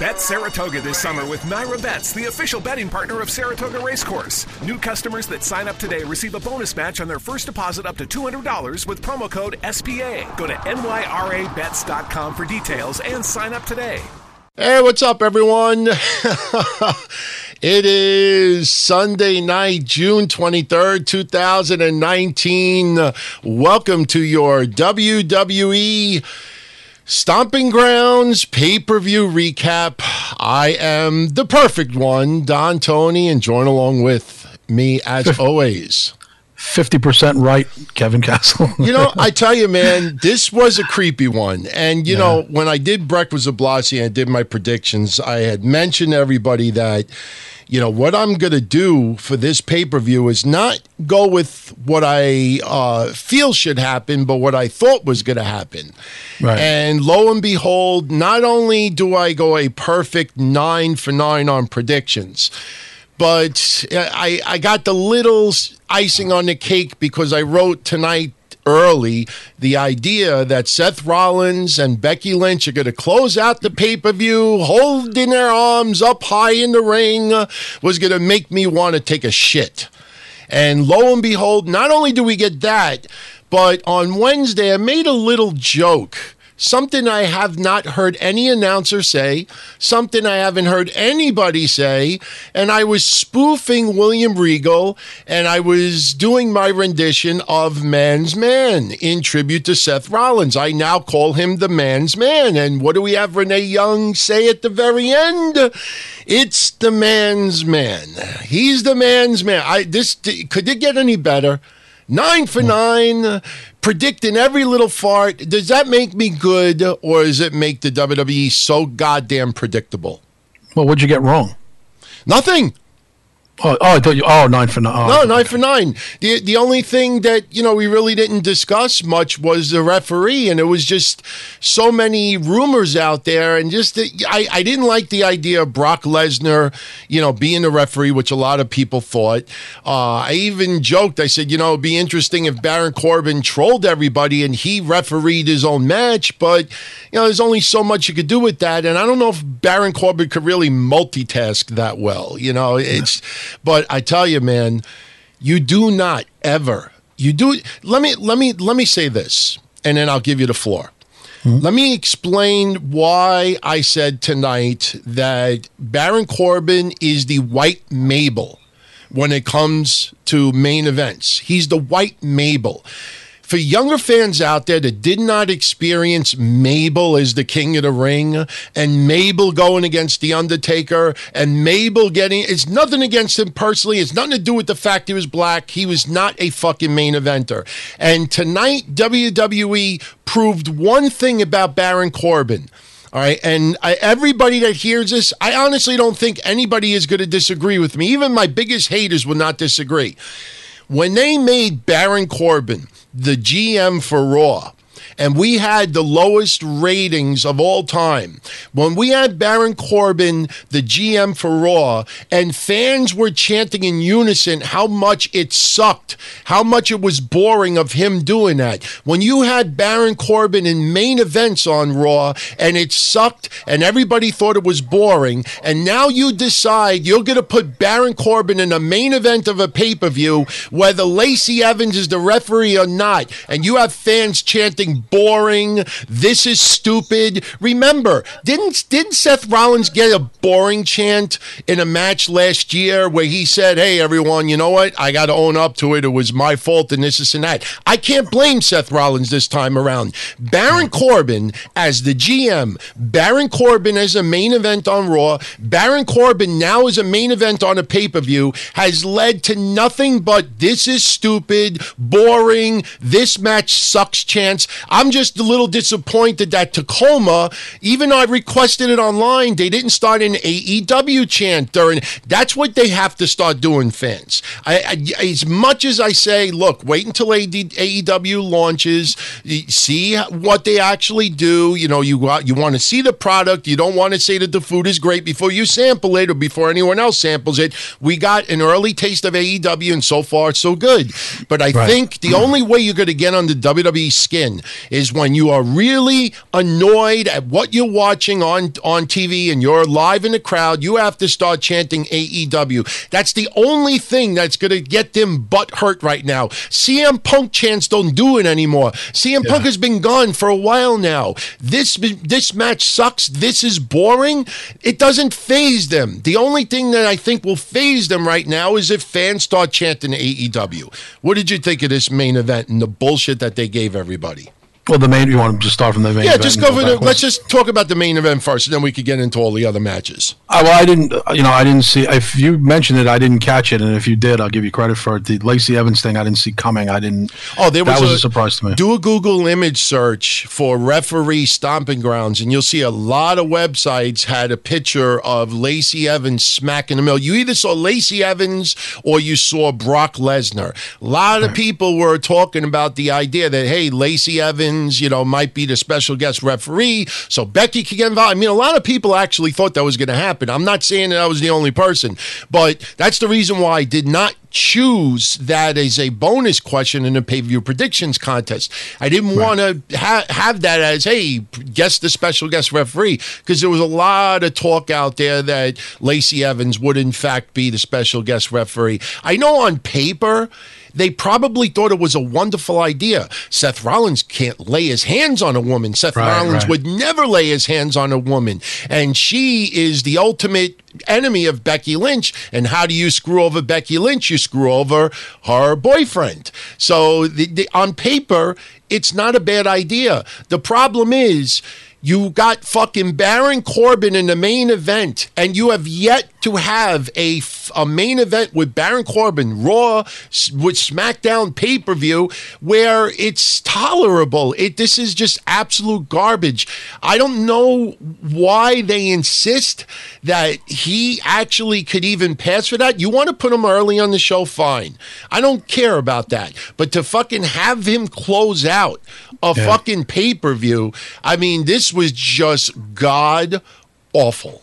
Bet Saratoga this summer with NYRA Bets, the official betting partner of Saratoga Racecourse. New customers that sign up today receive a bonus match on their first deposit up to $200 with promo code SPA. Go to nyrabets.com for details and sign up today. Hey, what's up, everyone? it is Sunday night, June 23rd, 2019. Welcome to your WWE Stomping Grounds pay per view recap. I am the perfect one, Don Tony, and join along with me as always. 50% right, Kevin Castle. you know, I tell you, man, this was a creepy one. And, you yeah. know, when I did Breakfast with Blasi and I did my predictions, I had mentioned everybody that you know, what I'm going to do for this pay per view is not go with what I uh, feel should happen, but what I thought was going to happen. Right. And lo and behold, not only do I go a perfect nine for nine on predictions, but I, I got the little icing on the cake because I wrote tonight early the idea that Seth Rollins and Becky Lynch are going to close out the pay per view, holding their arms up high in the ring, uh, was going to make me want to take a shit. And lo and behold, not only do we get that, but on Wednesday, I made a little joke something I have not heard any announcer say, something I haven't heard anybody say, and I was spoofing William Regal and I was doing my rendition of Man's Man in tribute to Seth Rollins. I now call him the Man's Man. And what do we have Renee Young say at the very end? It's the Man's Man. He's the Man's Man. I this could it get any better? Nine for nine, predicting every little fart. Does that make me good, or does it make the WWE so goddamn predictable? Well, what'd you get wrong? Nothing. Oh, oh, I thought you. Oh, nine for nine. Oh, no, nine for nine. The the only thing that you know we really didn't discuss much was the referee, and it was just so many rumors out there, and just the, I I didn't like the idea of Brock Lesnar, you know, being the referee, which a lot of people thought. Uh, I even joked. I said, you know, it'd be interesting if Baron Corbin trolled everybody and he refereed his own match, but you know, there's only so much you could do with that, and I don't know if Baron Corbin could really multitask that well. You know, it's. Yeah but I tell you, man, you do not ever. You do. Let me let me let me say this, and then I'll give you the floor. Mm-hmm. Let me explain why I said tonight that Baron Corbin is the white Mabel when it comes to main events. He's the white Mabel for younger fans out there that did not experience Mabel as the king of the ring and Mabel going against The Undertaker and Mabel getting it's nothing against him personally. It's nothing to do with the fact he was black. He was not a fucking main eventer. And tonight, WWE proved one thing about Baron Corbin. All right. And I, everybody that hears this, I honestly don't think anybody is going to disagree with me. Even my biggest haters will not disagree. When they made Baron Corbin the GM for Raw, and we had the lowest ratings of all time. When we had Baron Corbin, the GM for Raw, and fans were chanting in unison how much it sucked, how much it was boring of him doing that. When you had Baron Corbin in main events on Raw and it sucked and everybody thought it was boring, and now you decide you're going to put Baron Corbin in a main event of a pay per view, whether Lacey Evans is the referee or not, and you have fans chanting boring. This is stupid. Remember, didn't didn't Seth Rollins get a boring chant in a match last year where he said, "Hey, everyone, you know what? I got to own up to it. It was my fault, and this, this, and that." I can't blame Seth Rollins this time around. Baron Corbin as the GM, Baron Corbin as a main event on Raw, Baron Corbin now as a main event on a pay per view has led to nothing but this is stupid, boring. This match sucks chance. I'm just a little disappointed that Tacoma, even though I requested it online, they didn't start an AEW chant during. That's what they have to start doing, fans. I, I, as much as I say, look, wait until AD, AEW launches, see what they actually do. You know, you you want to see the product. You don't want to say that the food is great before you sample it or before anyone else samples it. We got an early taste of AEW, and so far so good. But I right. think the only way you're going to get on the WWE skin is when you are really annoyed at what you're watching on on TV and you're live in the crowd. You have to start chanting AEW. That's the only thing that's going to get them butt hurt right now. CM Punk chants don't do it anymore. CM Punk has been gone for a while now. This this match sucks. This is boring. It doesn't phase them. The only thing that I think will phase them right now is if fans start chanting AEW. What did you think of this main event and the bullshit that they gave everybody? Well, the main. You want to just start from the main? Yeah, just go for the. Let's just talk about the main event first, and then we could get into all the other matches. Uh, well, I didn't. uh, You know, I didn't see. If you mentioned it, I didn't catch it, and if you did, I'll give you credit for it. The Lacey Evans thing, I didn't see coming. I didn't. Oh, there was, that was a, surprise to me. Do a Google image search for referee stomping grounds, and you'll see a lot of websites had a picture of Lacey Evans smacking the mill. You either saw Lacey Evans or you saw Brock Lesnar. A lot of people were talking about the idea that hey, Lacey Evans, you know, might be the special guest referee, so Becky could get involved. I mean, a lot of people actually thought that was going to happen. I'm not saying that I was the only person, but that's the reason why I did not choose that as a bonus question in the pay view predictions contest. I didn't want to ha- have that as, hey, guess the special guest referee, because there was a lot of talk out there that Lacey Evans would, in fact, be the special guest referee. I know on paper, they probably thought it was a wonderful idea. Seth Rollins can't lay his hands on a woman. Seth Right, Rollins right. would never lay his hands on a woman. And she is the ultimate enemy of Becky Lynch. And how do you screw over Becky Lynch? You screw over her boyfriend. So the, the, on paper, it's not a bad idea. The problem is. You got fucking Baron Corbin in the main event, and you have yet to have a, a main event with Baron Corbin, Raw, with SmackDown pay per view, where it's tolerable. It this is just absolute garbage. I don't know why they insist that he actually could even pass for that. You want to put him early on the show, fine. I don't care about that, but to fucking have him close out a Yeah. fucking pay per view, I mean, this was just god awful.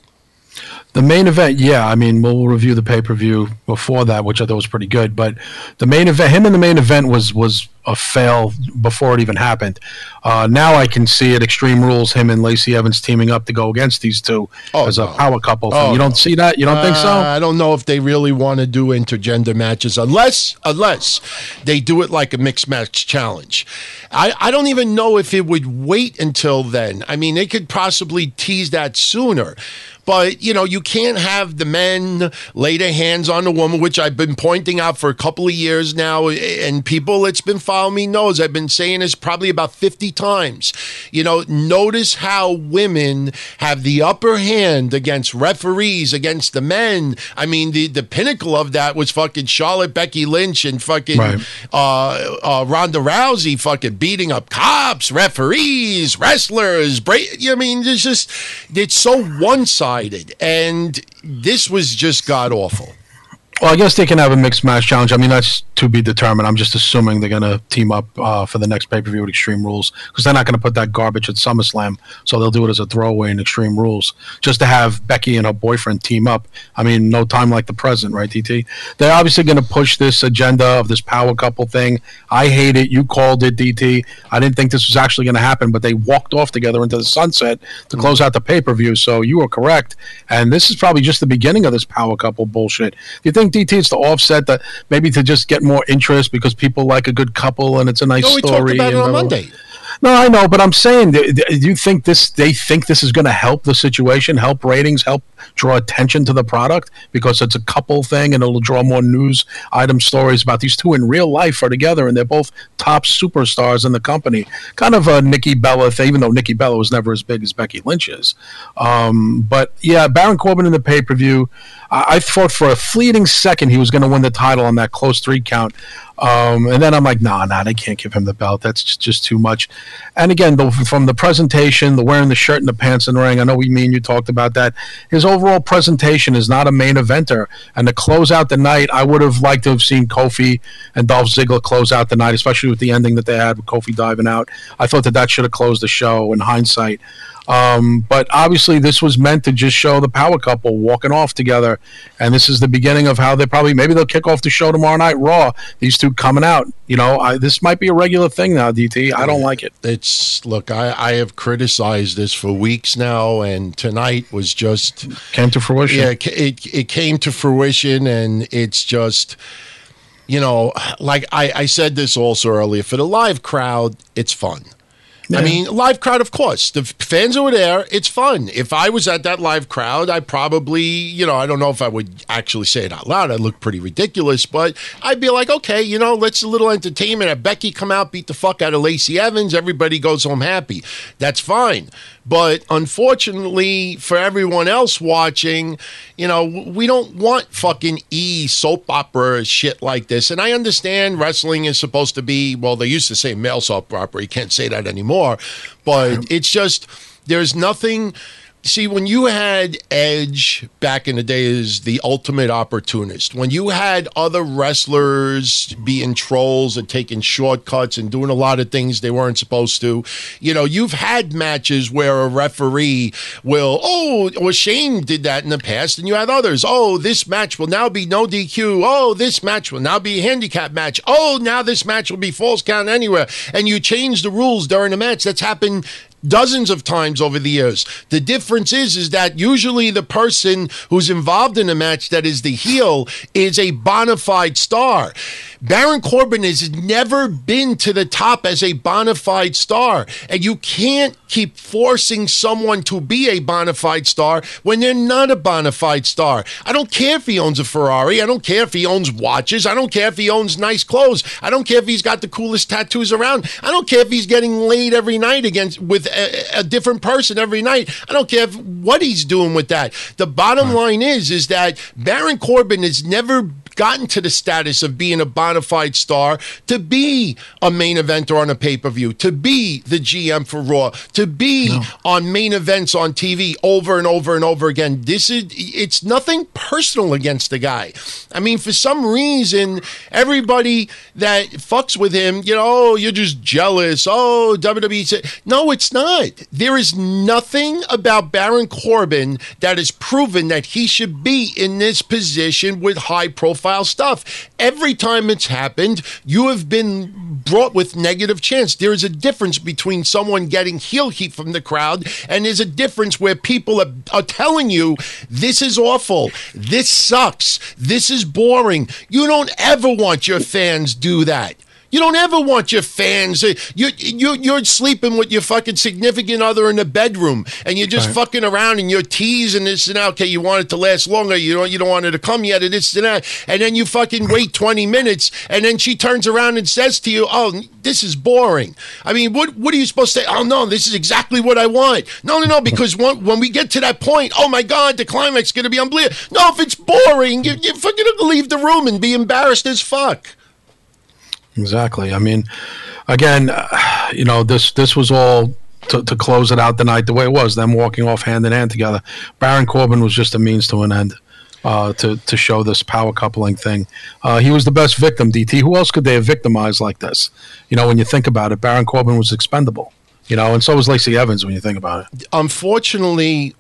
The main event, yeah. I mean, we'll review the pay per view before that, which I thought was pretty good. But the main event, him in the main event was was a fail before it even happened. Uh, now I can see it. Extreme Rules, him and Lacey Evans teaming up to go against these two Oh, as a no. power couple. Oh, you don't no. see that? You don't think Uh, so? I don't know if they really want to do intergender matches unless unless they do it like a mixed match challenge. I, I don't even know if it would wait until then. I mean, they could possibly tease that sooner. But you know, you can't have the men lay their hands on the woman, which I've been pointing out for a couple of years now, and people that's been following me knows I've been saying this probably about fifty times. You know, notice how women have the upper hand against referees, against the men. I mean, the the pinnacle of that was fucking Charlotte, Becky Lynch, and fucking Right. uh, uh, Ronda Rousey, fucking beating up cops, referees, wrestlers. Bra- I mean, it's just it's so one sided, and this was just god awful. Well, I guess they can have a mixed match challenge. I mean, that's to be determined. I'm just assuming they're going to team up uh, for the next pay per view with Extreme Rules because they're not going to put that garbage at SummerSlam. So they'll do it as a throwaway in Extreme Rules just to have Becky and her boyfriend team up. I mean, no time like the present, right, TT? They're obviously going to push this agenda of this power couple thing. I hate it. You called it, DT. I didn't think this was actually going to happen, but they walked off together into the sunset to close out the pay per view. So you were correct. And this is probably just the beginning of this power couple bullshit. Do you think DT it's to offset that maybe to just get more interest because people like a good couple and it's a nice No, we story? talked about it on blah, blah, blah. Monday. No, I know, but I'm saying, do you think this? They think this is going to help the situation, help ratings, help draw attention to the product because it's a couple thing, and it'll draw more news item stories about these two in real life are together, and they're both top superstars in the company. Kind of a Nikki Bella thing, even though Nikki Bella was never as big as Becky Lynch is. Um, but yeah, Baron Corbin in the pay per view. I, I thought for a fleeting second he was going to win the title on that close three count. Um, and then I'm like, nah, nah, they can't give him the belt. That's just, too much. And again, the, from the presentation, the wearing the shirt and the pants and ring, I know we mean you talked about that. His overall presentation is not a main eventer. And to close out the night, I would have liked to have seen Kofi and Dolph Ziggler close out the night, especially with the ending that they had with Kofi diving out. I thought that that should have closed the show in hindsight. Um, but obviously, this was meant to just show the power couple walking off together, and this is the beginning of how they probably maybe they'll kick off the show tomorrow night Raw. These two coming out. You know, I, this might be a regular thing now. DT, I don't like it. It's look, I, I have criticized this for weeks now, and tonight was just came to fruition. Yeah, it it came to fruition, and it's just you know, like I, I said this also earlier, for the live crowd, it's fun. Yeah. I mean, live crowd, of course. The fans were there, it's fun. If I was at that live crowd, I probably, you know, I don't know if I would actually say it out loud. I'd look pretty ridiculous, but I'd be like, okay, you know, let's a little entertainment. Have Becky come out, beat the fuck out of Lacey Evans. Everybody goes home happy. That's fine. But unfortunately for everyone else watching, you know, we don't want fucking E soap opera shit like this. And I understand wrestling is supposed to be, well, they used to say male soap opera. You can't say that anymore. But it's just, there's nothing See, when you had Edge back in the day as the ultimate opportunist, when you had other wrestlers being trolls and taking shortcuts and doing a lot of things they weren't supposed to, you know, you've had matches where a referee will, oh, or Shane did that in the past, and you had others. Oh, this match will now be no DQ. Oh, this match will now be a handicap match. Oh, now this match will be false count anywhere. And you change the rules during the match. That's happened dozens of times over the years. The difference is is that usually the person who's involved in a match that is the heel is a bona fide star. Baron Corbin has never been to the top as a bona fide star. And you can't keep forcing someone to be a bona fide star when they're not a bona fide star. I don't care if he owns a Ferrari. I don't care if he owns watches. I don't care if he owns nice clothes. I don't care if he's got the coolest tattoos around. I don't care if he's getting laid every night against with a, a different person every night. I don't care what he's doing with that. The bottom line is is that Baron Corbin has never gotten to the status of being a bona fide star to be a main eventer on a pay per view, to be the GM for Raw, to be no. on main events on TV over and over and over again. This is it's nothing personal against the guy. I mean, for some reason, everybody that fucks with him, you know, oh, you're just jealous. Oh, WWE. Said. No, it's not. There is nothing about Baron Corbin that has proven that he should be in this position with high profile profile stuff. Every time it's happened, you have been brought with negative chance. There is a difference between someone getting heel heat from the crowd, and there's a difference where people are, are telling you, this is awful, this sucks, this is boring. You don't ever want your fans do that. You don't ever want your fans. Uh, you you you're sleeping with your fucking significant other in the bedroom, and you're just right. fucking around, and you're teasing this and that. Okay, you want it to last longer. You don't you don't want it to come yet, and this and that. And then you fucking wait twenty minutes, and then she turns around and says to you, "Oh, this is boring." I mean, what what are you supposed to say? Oh no, this is exactly what I want. No, no, no, because when, when we get to that point, oh my god, the climax is going to be unbelievable. No, if it's boring, you, you fucking leave the room and be embarrassed as fuck. Exactly. I mean, again, uh, you know, this this was all to, to close it out the night the way it was, them walking off hand in hand together. Baron Corbin was just a means to an end. Uh, to to show this power coupling thing, uh, he was the best victim. DT. Who else could they have victimized like this? You know, when you think about it, Baron Corbin was expendable. You know, and so was Lacey Evans. When you think about it, unfortunately,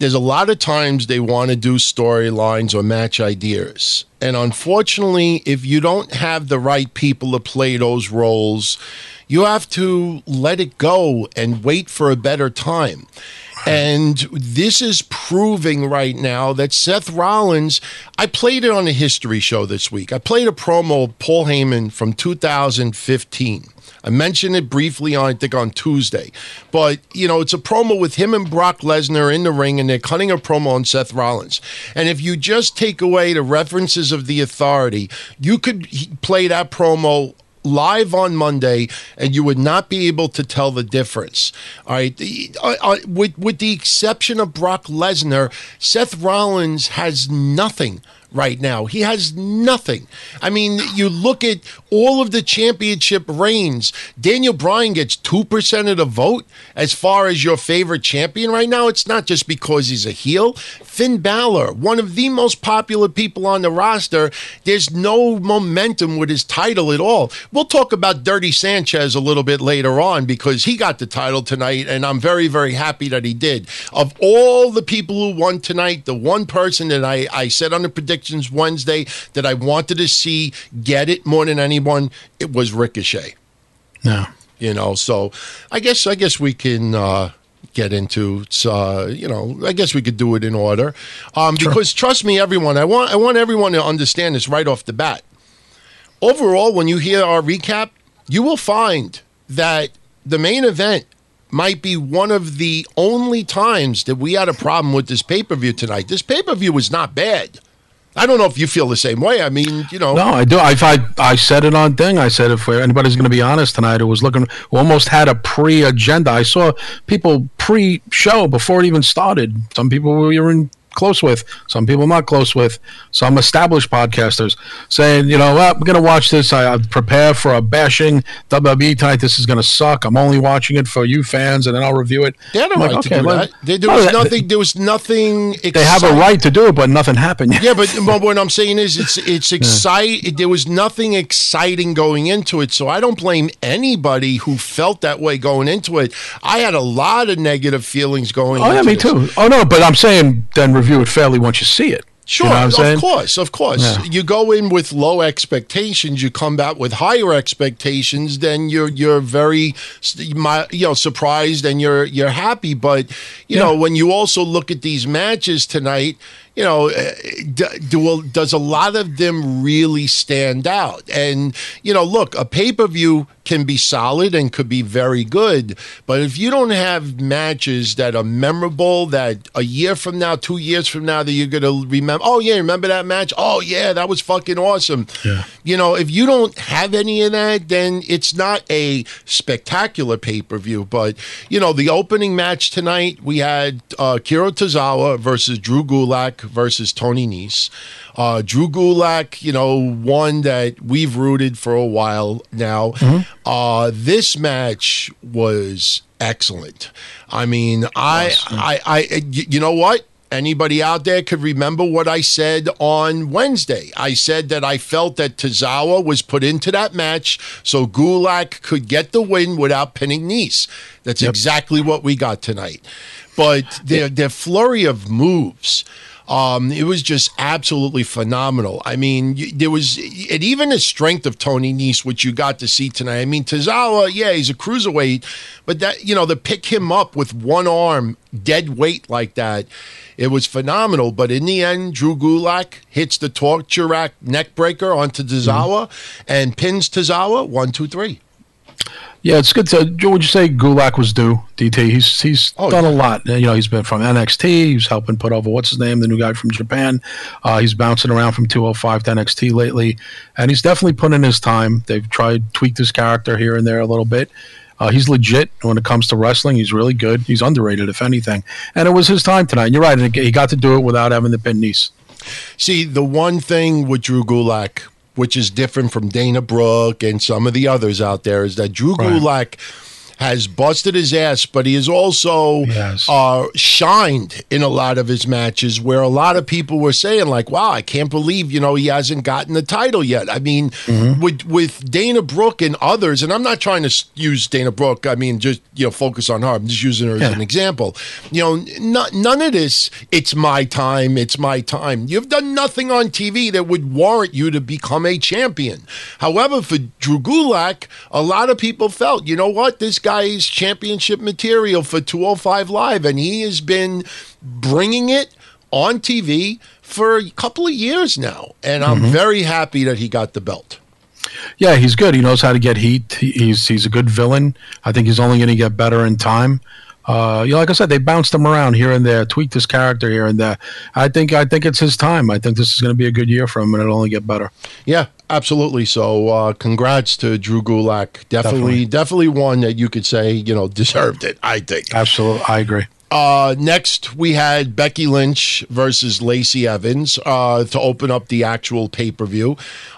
there's a lot of times they want to do storylines or match ideas. And unfortunately, if you don't have the right people to play those roles, you have to let it go and wait for a better time. And this is proving right now that Seth Rollins, I played it on a history show this week. I played a promo of Paul Heyman from 2015. I mentioned it briefly on I think on Tuesday, but you know it's a promo with him and Brock Lesnar in the ring, and they're cutting a promo on Seth Rollins. And if you just take away the references of the Authority, you could play that promo live on Monday, and you would not be able to tell the difference. All right, uh, uh, with with the exception of Brock Lesnar, Seth Rollins has nothing right now. He has nothing. I mean, you look at all of the championship reigns. Daniel Bryan gets 2% of the vote as far as your favorite champion right now. It's not just because he's a heel. Finn Balor, one of the most popular people on the roster, there's no momentum with his title at all. We'll talk about Dirty Sanchez a little bit later on because he got the title tonight, and I'm very, very happy that he did. Of all the people who won tonight, the one person that I, I said on the predictions Wednesday that I wanted to see get it more than anyone, it was Ricochet. No. You know, so I guess I guess we can uh, get into uh, you know I guess we could do it in order um, because trust me, everyone, I want I want everyone to understand this right off the bat. Overall, when you hear our recap, you will find that the main event might be one of the only times that we had a problem with this pay per view tonight. This pay per view was not bad. I don't know if you feel the same way. I mean, you know. No, I do. I I, I said it on thing. I said if anybody's going to be honest tonight, it was looking who almost had a pre agenda. I saw people pre show before it even started. Some people were in close with, some people I'm not close with, some established podcasters saying, you know, well, we're going to watch this. I, I prepare for a bashing WWE tonight. This is going to suck. I'm only watching it for you fans, and then I'll review it. They had a right like, to okay, do that. There, there was no, nothing. There was nothing. Exciting. They have a right to do it, but nothing happened. yeah, but, but what I'm saying is, it's it's exciting. Yeah. There was nothing exciting going into it, so I don't blame anybody who felt that way going into it. I had a lot of negative feelings going. Oh yeah, me this. too. Oh no, but I'm saying then review it fairly once you see it. Sure, you know of saying? course, of course. Yeah. You go in with low expectations, you come back with higher expectations, then you're you're very you know surprised and you're you're happy. But you yeah. know when you also look at these matches tonight, you know, uh, do, does a lot of them really stand out? And, you know, look, a pay per view can be solid and could be very good. But if you don't have matches that are memorable, that a year from now, two years from now, that you're going to remember, oh, yeah, remember that match? Oh, yeah, that was fucking awesome. Yeah. You know, if you don't have any of that, then it's not a spectacular pay per view. But, you know, the opening match tonight, we had uh, Akira Tozawa versus Drew Gulak versus Tony Nese. Uh, Drew Gulak, you know, one that we've rooted for a while now. Mm-hmm. Uh, this match was excellent. I mean, I, I, I, you know what? Anybody out there could remember what I said on Wednesday. I said that I felt that Tozawa was put into that match so Gulak could get the win without pinning Nese. That's yep. exactly what we got tonight. But their their flurry of moves, um, it was just absolutely phenomenal. I mean, there was, and even the strength of Tony Nese, which you got to see tonight. I mean, Tozawa, yeah, he's a cruiserweight, but that, you know, to pick him up with one arm, dead weight like that, it was phenomenal. But in the end, Drew Gulak hits the torture rack neck breaker onto Tozawa mm-hmm. and pins Tozawa one, two, three. Yeah, it's good to. Would you say Gulak was due? DT. He's he's oh, done yeah. a lot. You know, he's been from NXT. He's helping put over what's his name, the new guy from Japan. Uh, he's bouncing around from 205 to NXT lately, and he's definitely put in his time. They've tried tweaked his character here and there a little bit. Uh, he's legit when it comes to wrestling. He's really good. He's underrated, if anything. And it was his time tonight. And you're right. He got to do it without having the pin Nese. See, the one thing with Drew Gulak which is different from Dana Brooke and some of the others out there, is that Drew right. Gulak has busted his ass, but he has also yes. uh, shined in a lot of his matches where a lot of people were saying, like, wow, I can't believe, you know, he hasn't gotten the title yet. I mean, mm-hmm. with with Dana Brooke and others, and I'm not trying to use Dana Brooke, I mean, just, you know, focus on her. I'm just using her yeah. as an example. You know, none of this, it's my time, it's my time. You've done nothing on TV that would warrant you to become a champion. However, for Drew Gulak, a lot of people felt, you know what, this guy championship material for 205 Live, and he has been bringing it on TV for a couple of years now. And I'm mm-hmm. very happy that he got the belt. Yeah, he's good. He knows how to get heat. He's he's a good villain. I think he's only going to get better in time uh, you know, like I said, they bounced him around here and there, tweaked his character here and there. I think I think it's his time. I think this is going to be a good year for him, and it'll only get better. Yeah, absolutely. So, uh, congrats to Drew Gulak. Definitely, definitely, definitely one that you could say you know deserved it. I think. Absolutely, I agree. Uh, next, we had Becky Lynch versus Lacey Evans uh, to open up the actual pay per view.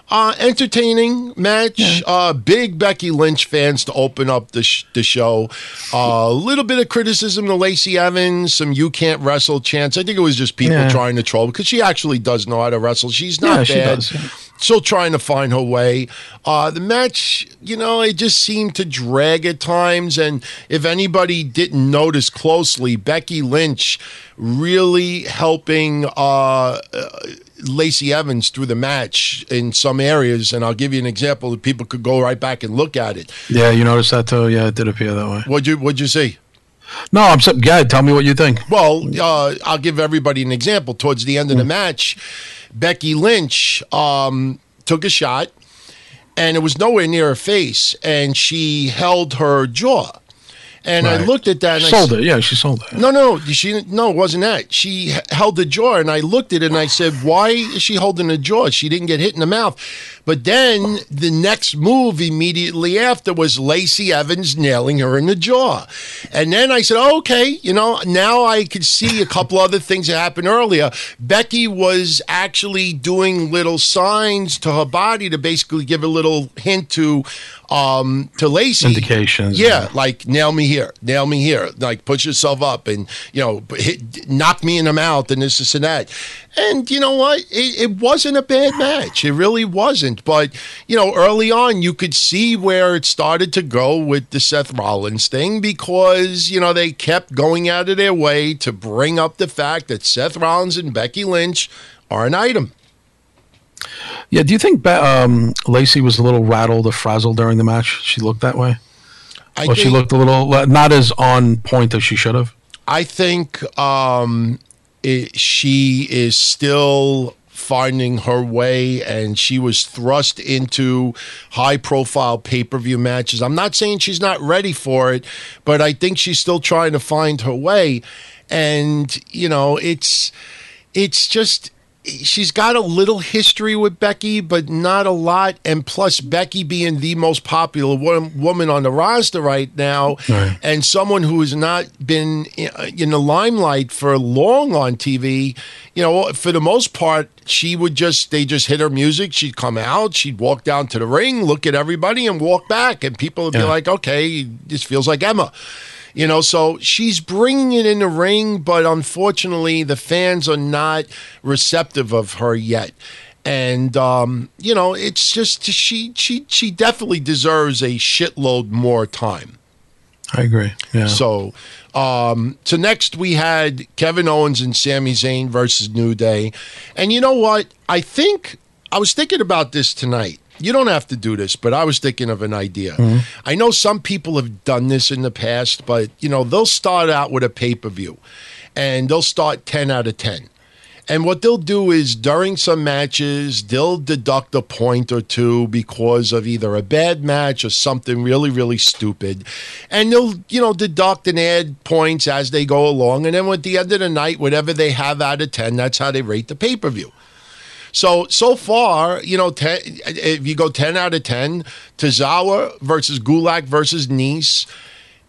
Uh, entertaining match. Uh, big Becky Lynch fans to open up the, sh- the show. A little bit of criticism to Lacey Evans, some you can't wrestle chants. I think it was just people Yeah. trying to troll because she actually does know how to wrestle. She's not Yeah, she bad. does, yeah. Still trying to find her way. Uh, the match, you know, it just seemed to drag at times. And if anybody didn't notice closely, Becky Lynch really helping uh, uh, Lacey Evans through the match in some areas. And I'll give you an example that people could go right back and look at it. Yeah, you noticed that too. Yeah, it did appear that way. What'd you What'd you see? No, I'm so yeah. Tell me what you think. Well, uh, I'll give everybody an example. Towards the end of the match, Becky Lynch um, took a shot, and it was nowhere near her face, and she held her jaw. And I looked at that and I Sold said, it. Yeah, she sold it. No, no, she no, it wasn't that. She held the jaw, and I looked at it and I said, "Why is she holding the jaw? She didn't get hit in the mouth." But then the next move immediately after was Lacey Evans nailing her in the jaw, and then I said, "Okay, you know, now I could see a couple other things that happened earlier." Becky was actually doing little signs to her body to basically give a little hint to um to Lacey Indications. yeah, like nail me here, nail me here, like push yourself up and you know hit, knock me in the mouth and this, this and that. And you know what? It, it wasn't a bad match. It really wasn't. But you know, early on, you could see where it started to go with the Seth Rollins thing because you know they kept going out of their way to bring up the fact that Seth Rollins and Becky Lynch are an item. Yeah. Do you think um, Lacey was a little rattled or frazzled during the match? She looked that way, I or she looked a little not as on point as she should have. I think um, it, she is still finding her way, and she was thrust into high profile pay per view matches. I'm not saying she's not ready for it, but I think she's still trying to find her way. And, you know, it's it's just she's got a little history with Becky, but not a lot. And plus, Becky being the most popular woman on the roster right now, Right. and someone who has not been uh, in the limelight for long on TV, you know, for the most part, she would just they just hit her music. She'd come out, she'd walk down to the ring, look at everybody, and walk back, and people would be like, "Okay, this feels like Emma." You know, so she's bringing it in the ring, but unfortunately, the fans are not receptive of her yet. And um, you know, it's just she she she definitely deserves a shitload more time. I agree. Yeah. So, um, so next we had Kevin Owens and Sami Zayn versus New Day, and you know what? I think I was thinking about this tonight. You don't have to do this, but I was thinking of an idea. Mm-hmm. I know some people have done this in the past, but you know they'll start out with a pay per view, and they'll start ten out of ten. And what they'll do is during some matches, they'll deduct a point or two because of either a bad match or something really, really stupid. And they'll, you know, deduct and add points as they go along. And then at the end of the night, whatever they have out of 10, that's how they rate the pay per view. So, so far, you know, 10, if you go 10 out of 10, Tozawa versus Gulak versus Nese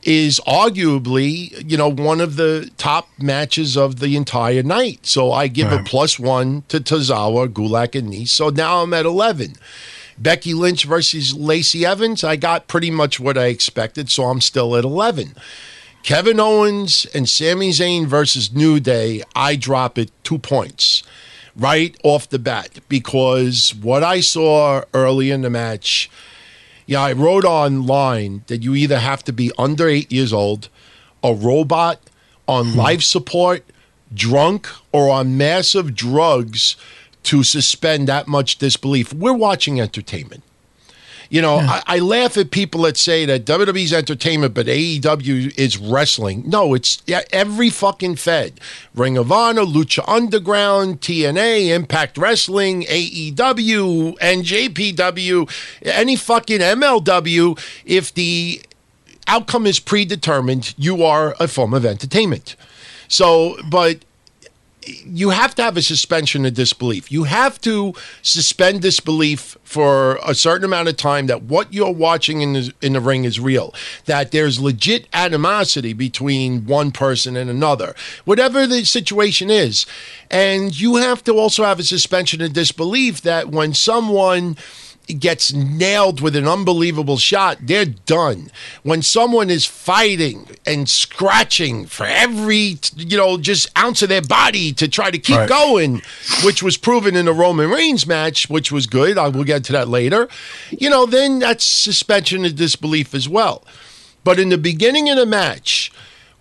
is arguably, you know, one of the top matches of the entire night. So I give a plus one to Tozawa, Gulak, and Nese. So now I'm at 11. Becky Lynch versus Lacey Evans, I got pretty much what I expected, so I'm still at 11. Kevin Owens and Sami Zayn versus New Day, I drop it two points right off the bat because what I saw early in the match, yeah, I wrote online that you either have to be under eight years old, a robot, on hmm. life support, drunk, or on massive drugs to suspend that much disbelief. We're watching entertainment. You know, I, I laugh at people that say that WWE's entertainment, but AEW is wrestling. No, it's yeah, every fucking Fed. Ring of Honor, Lucha Underground, TNA, Impact Wrestling, AEW, NJPW, any fucking MLW. If the outcome is predetermined, you are a form of entertainment. So, but you have to have a suspension of disbelief. You have to suspend disbelief for a certain amount of time that what you're watching in the, in the ring is real, that there's legit animosity between one person and another, whatever the situation is. And you have to also have a suspension of disbelief that when someone gets nailed with an unbelievable shot, they're done. When someone is fighting and scratching for every, you know, just ounce of their body to try to keep Right. going, which was proven in the Roman Reigns match, which was good. I will get to that later. You know, then that's suspension of disbelief as well. But in the beginning of the match,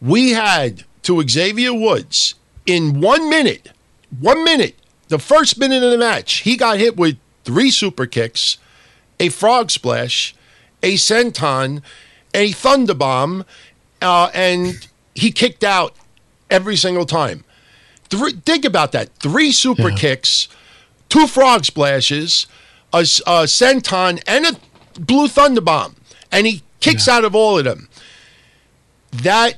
we had to Xavier Woods in one minute, one minute, the first minute of the match, he got hit with three super kicks, a frog splash, a senton, a thunder bomb, uh, and he kicked out every single time. Three, think about that: three super kicks, two frog splashes, a senton, and a blue thunder bomb, and he kicks out of all of them. That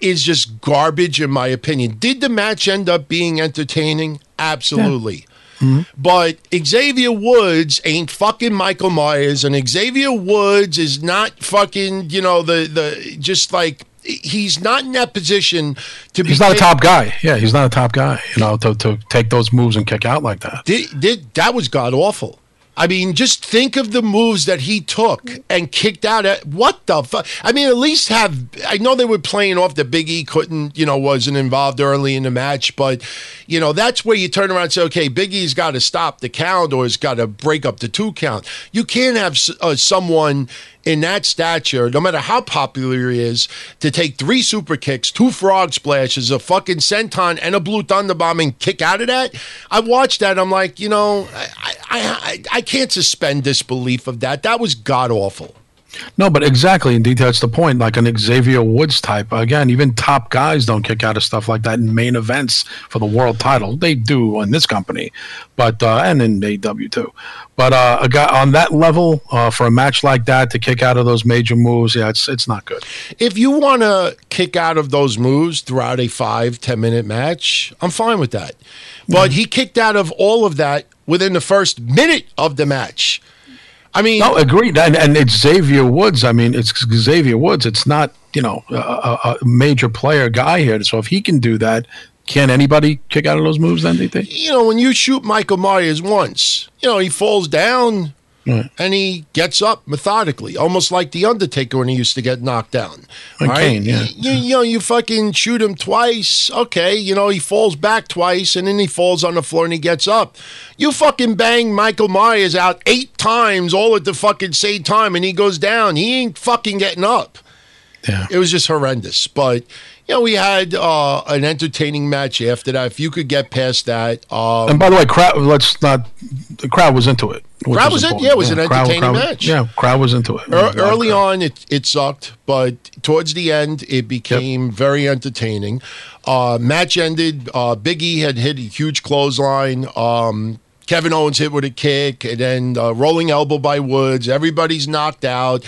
is just garbage, in my opinion. Did the match end up being entertaining? Absolutely. Mm-hmm. But Xavier Woods ain't fucking Michael Myers, and Xavier Woods is not fucking, you know, the the just like he's not in that position to be. He's not a top guy. Yeah, he's not a top guy. You know, to, to take those moves and kick out like that. Did, did, that was god awful. I mean, just think of the moves that he took and kicked out. At, what the fuck? I mean, at least have. I know they were playing off the Big E couldn't, you know, wasn't involved early in the match, but you know that's where you turn around and say, okay, Big E's got to stop the count or he's got to break up the two count. You can't have uh, someone in that stature, no matter how popular he is, to take three super kicks, two frog splashes, a fucking senton, and a blue thunderbomb and kick out of that. I watched that. I'm like, you know, I I, I, I can't suspend disbelief of that. That was god awful. No, but exactly. Indeed, that's the point. Like an Xavier Woods type. Again, even top guys don't kick out of stuff like that in main events for the world title. They do in this company, but uh, and in AW too. But uh, a guy on that level uh, for a match like that to kick out of those major moves, yeah, it's it's not good. If you want to kick out of those moves throughout a five ten minute match, I'm fine with that. But he kicked out of all of that within the first minute of the match. I mean, No, agreed. And, and it's Xavier Woods. I mean, it's Xavier Woods. It's not you know a, a, major player guy here. So if he can do that, can anybody kick out of those moves? Then do you think? you know, when you shoot Michael Myers once, you know, he falls down Right. and he gets up methodically, almost like The Undertaker when he used to get knocked down. Like All Kane, yeah. You, you know, you fucking shoot him twice. Okay, you know, he falls back twice and then he falls on the floor and he gets up. You fucking bang Michael Myers out eight times all at the fucking same time and he goes down. He ain't fucking getting up. Yeah. It was just horrendous. But you know, we had uh, an entertaining match after that. If you could get past that, um, And by the way, crowd. Let's not. The crowd was into it. Crowd was in- yeah, it was an entertaining crowd- match. Yeah, crowd was into it. Yeah, early crowd. on, it, it sucked, but towards the end, it became very entertaining. Uh, match ended. Uh, Big E had hit a huge clothesline. Um, Kevin Owens hit with a kick, and then uh, rolling elbow by Woods. Everybody's knocked out.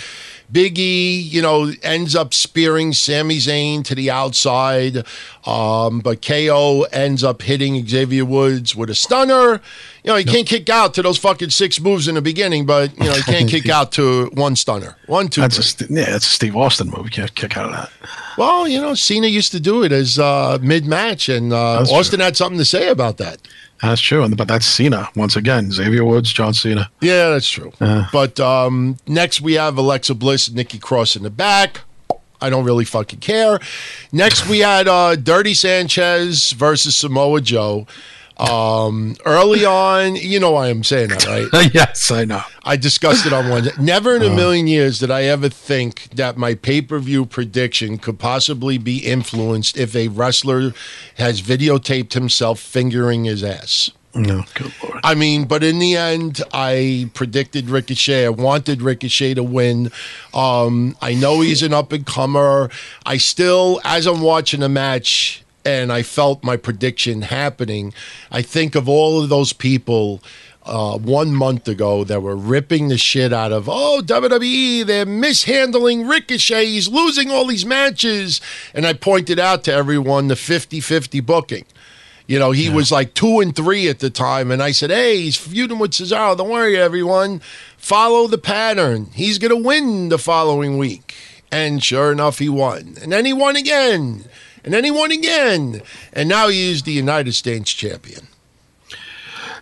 Big E, you know, ends up spearing Sami Zayn to the outside, um, but KO ends up hitting Xavier Woods with a stunner. You know, he can't kick out to those fucking six moves in the beginning, but you know, he can't kick out to one stunner, one, two, That's a three. St- yeah, that's a Steve Austin move. You can't kick out of that. Well, you know, Cena used to do it as uh, mid-match, and uh, Austin had something to say about that. That's true. And but that's Cena once again. Xavier Woods, John Cena. Yeah, that's true. But um, next we have Alexa Bliss and Nikki Cross in the back. I don't really fucking care. Next we had uh, Dirty Sanchez versus Samoa Joe. Um, early on, you know why I'm saying that, right? yes, I know. I discussed it on Wednesday. Never in a million years did I ever think that my pay per view prediction could possibly be influenced if a wrestler has videotaped himself fingering his ass. No, good lord. I mean, but in the end, I predicted Ricochet. I wanted Ricochet to win. Um, I know he's an up and comer. I still, as I'm watching the match, and I felt my prediction happening, I think of all of those people. Uh, one month ago, that were ripping the shit out of, oh, WWE, they're mishandling Ricochet. He's losing all these matches. And I pointed out to everyone the 50 50 booking You know, he was like two and three at the time, and I said, "Hey, he's feuding with Cesaro. Don't worry, everyone. Follow the pattern. He's gonna win the following week." And sure enough, he won. And then he won again. And then he won again. And now he is the United States champion.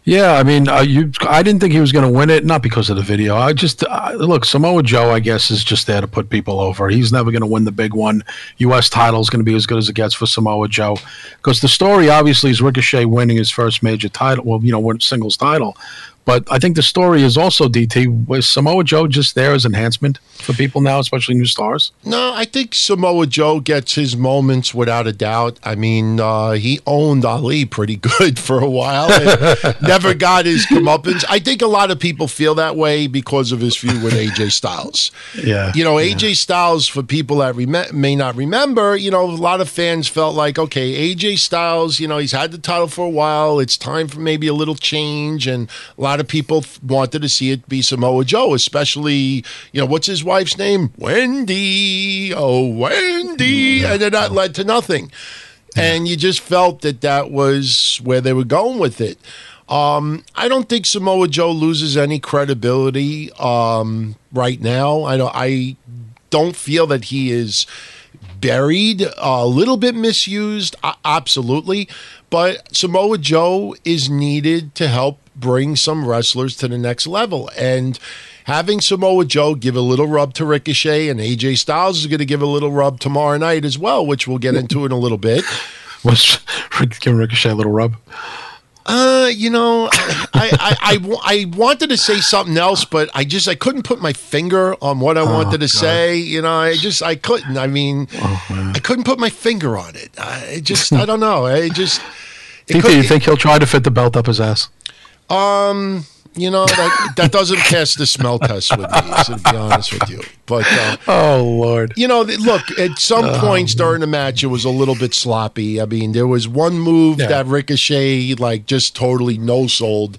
Yeah, I mean, uh, you. I didn't think he was going to win it, not because of the video. I just uh, look Samoa Joe. I guess is just there to put people over. He's never going to win the big one. U.S. title is going to be as good as it gets for Samoa Joe, because the story obviously is Ricochet winning his first major title. Well, you know, singles title. But I think the story is also DT. Was Samoa Joe just there as enhancement for people now, especially new stars? No, I think Samoa Joe gets his moments without a doubt. I mean, uh, he owned Ali pretty good for a while. never got his comeuppance. I think a lot of people feel that way because of his feud with AJ Styles. Yeah, you know, AJ yeah. Styles. For people that rem- may not remember, you know, a lot of fans felt like, okay, AJ Styles. You know, he's had the title for a while. It's time for maybe a little change, and a lot of people wanted to see it be Samoa Joe, especially, you know, what's his wife's name? Wendy. Oh, Wendy. And then that led to nothing. And you just felt that that was where they were going with it. Um, I don't think Samoa Joe loses any credibility um, right now. I don't. I don't feel that he is buried, a little bit misused, absolutely. But Samoa Joe is needed to help bring some wrestlers to the next level. And having Samoa Joe give a little rub to Ricochet and AJ Styles is going to give a little rub tomorrow night as well, which we'll get into in a little bit. Was giving Ricochet a little rub? Uh, you know, I, I, I, I, wanted to say something else, but I just I couldn't put my finger on what I oh, wanted to God. say. You know, I just I couldn't. I mean, oh, I couldn't put my finger on it. I just I don't know. I just. Do you think he'll try to fit the belt up his ass? Um, you know that that doesn't pass the smell test with me. To be honest with you, but uh, oh lord, you know, look at some oh, points during the match it was a little bit sloppy. I mean, there was one move yeah. that Ricochet like just totally no sold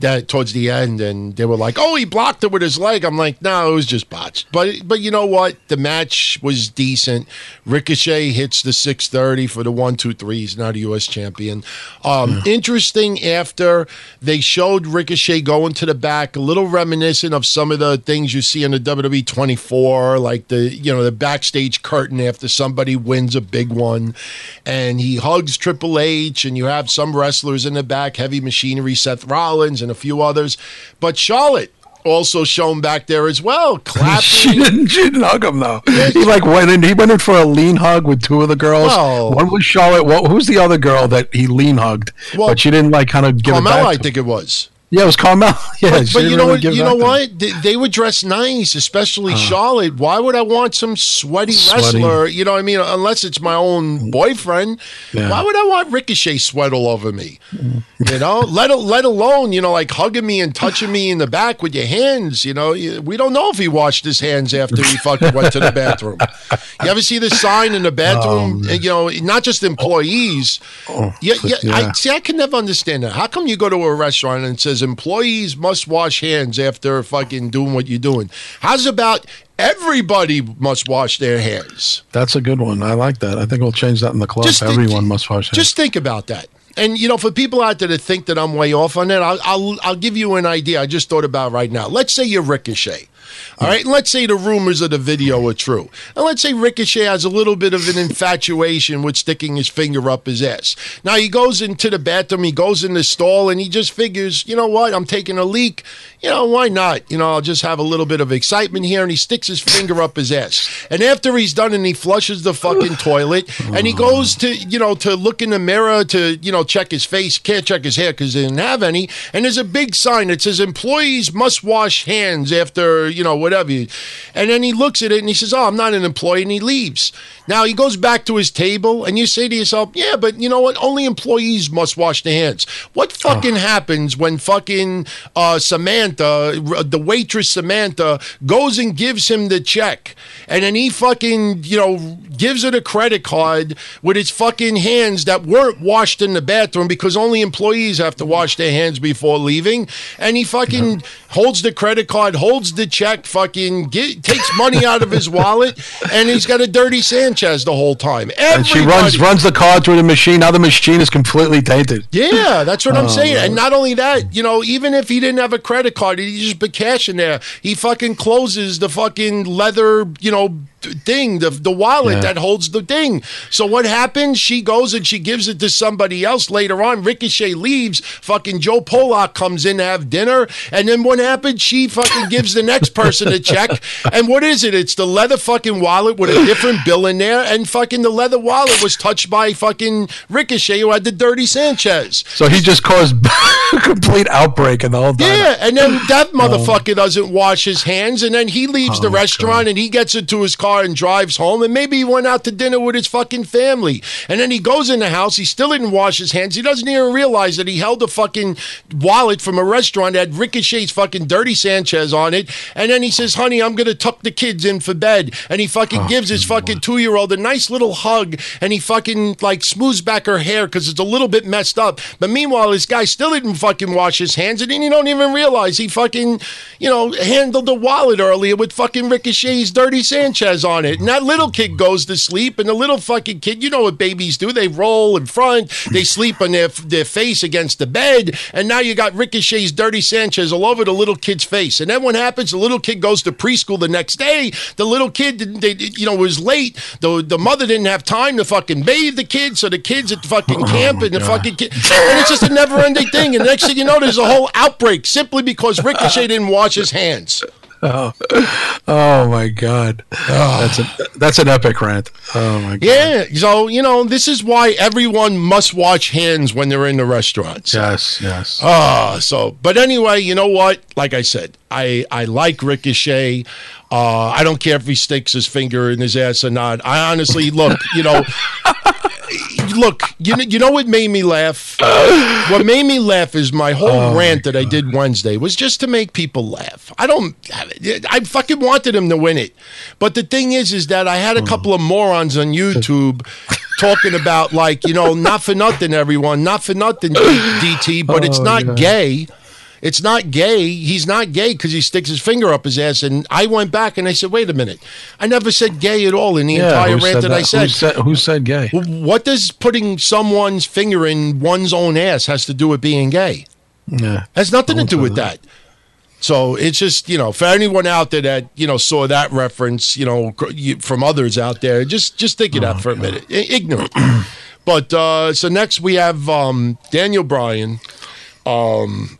that towards the end, and they were like, "Oh, he blocked it with his leg." I'm like, "No, it was just botched." But but you know what? The match was decent. Ricochet hits the 630 for the one, two, three. He's now the U.S. champion. Um, yeah. Interesting. After they showed Ricochet going to the back, a little reminiscent of some of the things you see in the WWE 24, like the you know the backstage curtain after somebody wins a big one, and he hugs Triple H, and you have some wrestlers in the back, Heavy Machinery, Seth Rollins, and and a few others. But Charlotte also shown back there as well, clapping. she, didn't, she didn't hug him though. he like went in. He went in for a lean hug with two of the girls. Well, One was Charlotte. Who's the other girl that he lean hugged? Well, but she didn't like kind of give Carmella, it back. I think it was. Yeah, it was Carmel. Yeah, but, but you know what? You know what? They, they, would dress nice, especially uh, Charlotte. Why would I want some sweaty, sweaty, wrestler? You know what I mean? Unless it's my own boyfriend. Yeah. Why would I want Ricochet sweat all over me? You know, let let alone you know like hugging me and touching me in the back with your hands. You know, we don't know if he washed his hands after he fucking went to the bathroom. You ever see the sign in the bathroom? Um, you know, not just employees. Oh, yeah, yeah, yeah. I see. I can never understand that. How come you go to a restaurant and it says employees must wash hands after fucking doing what you're doing. How's about everybody must wash their hands? That's a good one. I like that. I think we'll change that in the club. Just Everyone must wash hands. Just think about that. And you know, for people out there that think that I'm way off on that, I'll, I'll I'll give you an idea. I just thought about right now. Let's say you're Ricochet. All right. And let's say the rumors of the video are true. And let's say Ricochet has a little bit of an infatuation with sticking his finger up his ass. Now he goes into the bathroom, he goes in the stall, and he just figures, you know what? I'm taking a leak. You know, why not? You know, I'll just have a little bit of excitement here. And he sticks his finger up his ass. And after he's done and he flushes the fucking toilet and he goes to, you know, to look in the mirror to, you know, check his face, can't check his hair because he didn't have any. And there's a big sign that says employees must wash hands after, you know, whatever. And then he looks at it and he says, Oh, I'm not an employee. And he leaves. Now he goes back to his table and you say to yourself, Yeah, but you know what? Only employees must wash their hands. What fucking oh. happens when fucking uh, Samantha, the waitress Samantha, goes and gives him the check? And then he fucking, you know, gives it a credit card with his fucking hands that weren't washed in the bathroom because only employees have to wash their hands before leaving. And he fucking holds the credit card, holds the check fucking get, takes money out of his wallet, and he's got a dirty Sanchez the whole time. And she runs runs the card through the machine. Now the machine is completely tainted. Yeah, that's what I'm Oh, saying. Lord. And not only that, you know, even if he didn't have a credit card, he just put cash in there. He fucking closes the fucking leather, you know, thing, the the wallet Yeah. that holds the thing. So what happens? She goes and she gives it to somebody else later on. Ricochet leaves. Fucking Joe Pollock comes in to have dinner, and then what happens? She fucking gives the next person a check. And what is it? It's the leather fucking wallet with a different bill in there, and fucking the leather wallet was touched by fucking Ricochet, who had the dirty Sanchez. So he just caused a complete outbreak in the whole. Yeah, and then that motherfucker um, doesn't wash his hands, and then he leaves the Oh, restaurant and he gets into his car and drives home, and maybe he went out to dinner with his fucking family, and then he goes in the house. He still didn't wash his hands. He doesn't even realize that he held a fucking wallet from a restaurant that had Ricochet's fucking dirty Sanchez on it, and then he says, "Honey, I'm gonna tuck the kids in for bed," and he fucking Oh, gives his fucking two year old a nice little hug, and he fucking like smooths back her hair because it's a little bit messed up. But meanwhile, this guy still didn't fucking wash his hands, and then you don't even realize he fucking, you know, handled the wallet earlier with fucking Ricochet's dirty Sanchez on it. And that little kid goes to sleep, and the little fucking kid, you know what babies do? They roll in front, they sleep on their their face against the bed, and now you got Ricochet's dirty Sanchez all over the little kid's face. And then what happens? The little kid goes to preschool the next day. The little kid, didn't- they, you know, was late. The the mother didn't have time to fucking bathe the kid, so the kids at the fucking oh camp and the fucking kid, and it's just a never ending thing. And the next thing you know, there's a whole outbreak simply because Ricochet didn't wash his hands. Oh my god, that's a that's an epic rant. Oh my god. Yeah, so you know, this is why everyone must watch hands when they're in the restaurants. Yes. Yes. Ah, so but anyway, you know what? Like I said, I I like Ricochet. Uh, I don't care if he sticks his finger in his ass or not. I honestly look, you know, look, you know, you know what made me laugh? Uh. What made me laugh is my whole oh rant that I did Wednesday was just to make people laugh. I don't, I fucking wanted him to win it, but the thing is, is that I had a hmm. couple of morons on YouTube. Talking about like you know not for nothing everyone not for nothing DT but it's Oh, not yeah. gay it's not gay. He's not gay because he sticks his finger up his ass. And I went back and I said, wait a minute. I never said gay at all in the entire rant said that I Who said. said, who said gay? What does putting someone's finger in one's own ass has to do with being gay? Yeah. Has nothing to do with that. So it's just, you know, for anyone out there that, you know, saw that reference, you know, from others out there, just just think of that for a minute. Ignorant. but uh so next we have um Daniel Bryan. Um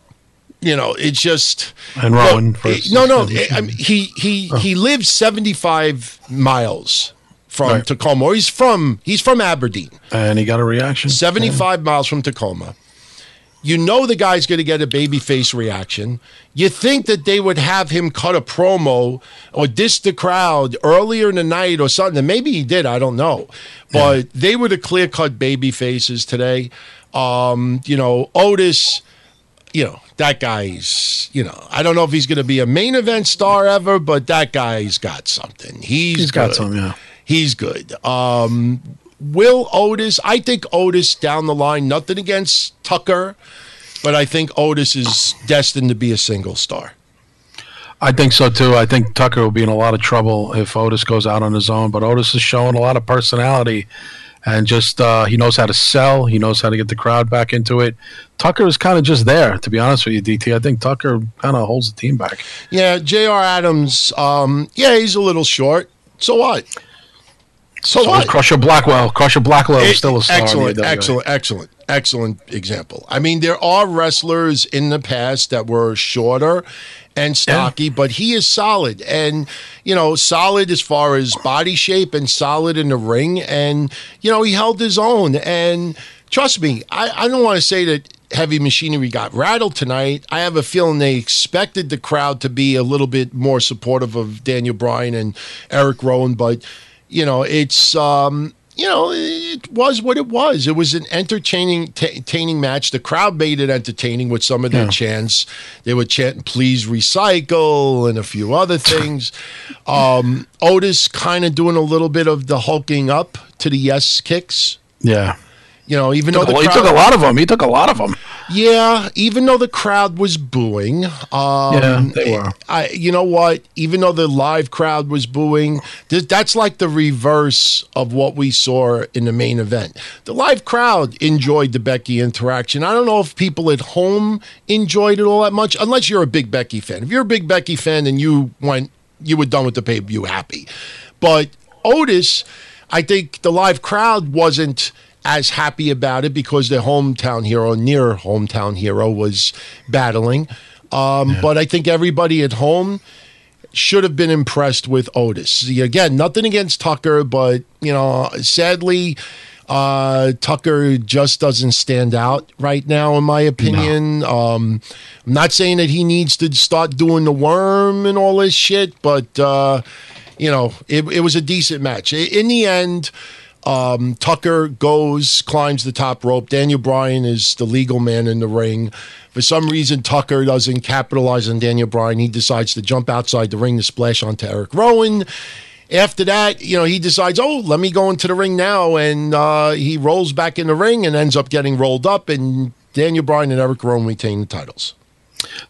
you know, it's just And Rowan. Look, versus- no, no. I mean, he he he lives seventy five miles from Right. Tacoma. He's from he's from Aberdeen. and he got a reaction. 75 miles from Tacoma. You know the guy's going to get a babyface reaction. You think that they would have him cut a promo or diss the crowd earlier in the night or something. And maybe he did. I don't know. But they were the clear cut baby faces today. Um, you know, Otis, you know, that guy's, you know, I don't know if he's going to be a main event star ever, but that guy's got something. He's, He's got good. some, yeah. He's good. Um, Will Otis, I think Otis down the line, nothing against Tucker, but I think Otis is destined to be a single star. I think so too. I think Tucker will be in a lot of trouble if Otis goes out on his own. But Otis is showing a lot of personality, and just uh, he knows how to sell. He knows how to get the crowd back into it. Tucker is kind of just there, to be honest with you, DT. I think Tucker kind of holds the team back. Yeah, J.R. Adams, um, yeah, he's a little short. So what? So, So what? Crusher Blackwell, Crusher Blackwell is still a star. Excellent, excellent, excellent, excellent example. I mean, there are wrestlers in the past that were shorter and stocky, but he is solid and, you know, solid as far as body shape and solid in the ring. And, you know, he held his own. And trust me, I, I don't want to say that heavy machinery got rattled tonight. I have a feeling they expected the crowd to be a little bit more supportive of Daniel Bryan and Eric Rowan, but you know, it's um, you know, it was what it was. It was an entertaining, ta entertaining match. The crowd made it entertaining with some of their chants. They were chanting "Please recycle" and a few other things. um, Otis kind of doing a little bit of the hulking up to the yes kicks. Yeah. You know, even though a- the he took a lot of them. He took a lot of them. Yeah, even though the crowd was booing, um, Yeah, they were. I, you know what? Even though the live crowd was booing, th- that's like the reverse of what we saw in the main event. The live crowd enjoyed the Becky interaction. I don't know if people at home enjoyed it all that much, unless you're a big Becky fan. If you're a big Becky fan and you went, you were done with the pay per view happy. But Otis, I think the live crowd wasn't as happy about it because their hometown hero, near hometown hero, was battling. Um, But I think everybody at home should have been impressed with Otis. Again, nothing against Tucker, but you know, sadly, uh, Tucker just doesn't stand out right now, in my opinion. Um, I'm not saying that he needs to start doing the worm and all this shit, but uh, you know, it, it was a decent match. In the end. Um, Tucker goes, climbs the top rope. Daniel Bryan is the legal man in the ring. For some reason, Tucker doesn't capitalize on Daniel Bryan. He decides to jump outside the ring to splash onto Eric Rowan. After that, you know, he decides, oh, let me go into the ring now. And uh, he rolls back in the ring and ends up getting rolled up. And Daniel Bryan and Eric Rowan retain the titles.